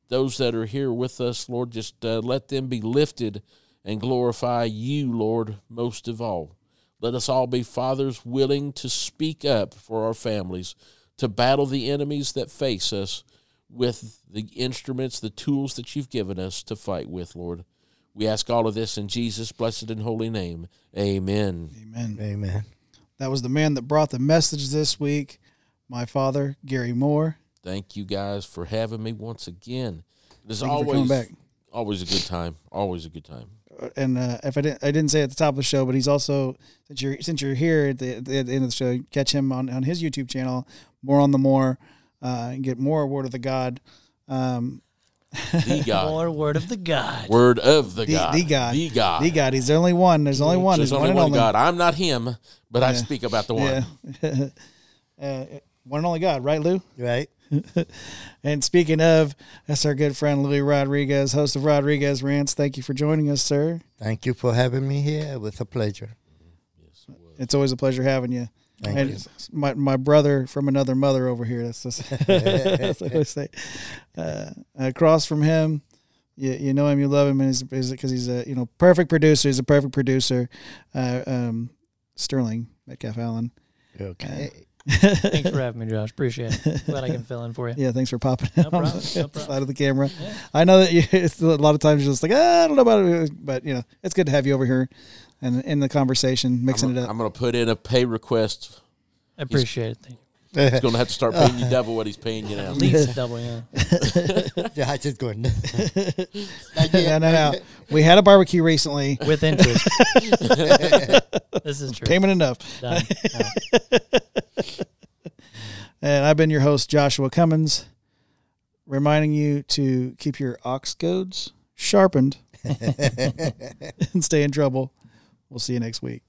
those that are here with us, Lord, just uh, let them be lifted and glorify you, Lord, most of all. Let us all be fathers willing to speak up for our families, to battle the enemies that face us with the instruments, the tools that you've given us to fight with, Lord. We ask all of this in Jesus' blessed and holy name. Amen. Amen. Amen. That was the man that brought the message this week, my father, Gary Moore. Thank you guys for having me once again. It is Thank you for always always a good time. Always a good time. And uh, if I didn't, I didn't say at the top of the show, but he's also since you're since you're here at the, at the end of the show, catch him on, on his YouTube channel, more on the more, uh, and get more word of the God, um, The God. More word of the God. Word of the, the, God. the God, The God. the God. He's the only one. There's only one. There's There's only one one and only. God. I'm not him, but I speak about the one. Yeah, uh, one and only God, right, Lou? Right? And speaking of, that's our good friend Louis Rodriguez, host of Rodriguez Rants. Thank you for joining us, sir. Thank you for having me here. It was a pleasure. Yes, It's always a pleasure having you. Thank and you. my my brother from another mother over here. That's just, that's what I always say. Uh, across from him, you, you know him, you love him, and he's because he's a you know perfect producer. He's a perfect producer. Uh, um, Sterling Metcalf Allen. Okay. Thanks for having me, Josh. Appreciate it. Glad I can fill in for you. Yeah, thanks for popping No in on problem, the no side of the camera. Yeah. I know that you, it's a lot of times you're just like ah, I don't know about it, but you know it's good to have you over here and in the conversation, mixing I'm, it up. I'm going to put in a pay request. I appreciate it. Thank you. He's going to have to start paying you double what he's paying you now. At least double, yeah. yeah, I just going. yeah, no, no. We had a barbecue recently. With interest. this is true. Payment enough. Done. And I've been your host, Joshua Cummins, reminding you to keep your ox goads sharpened and stay in trouble. We'll see you next week.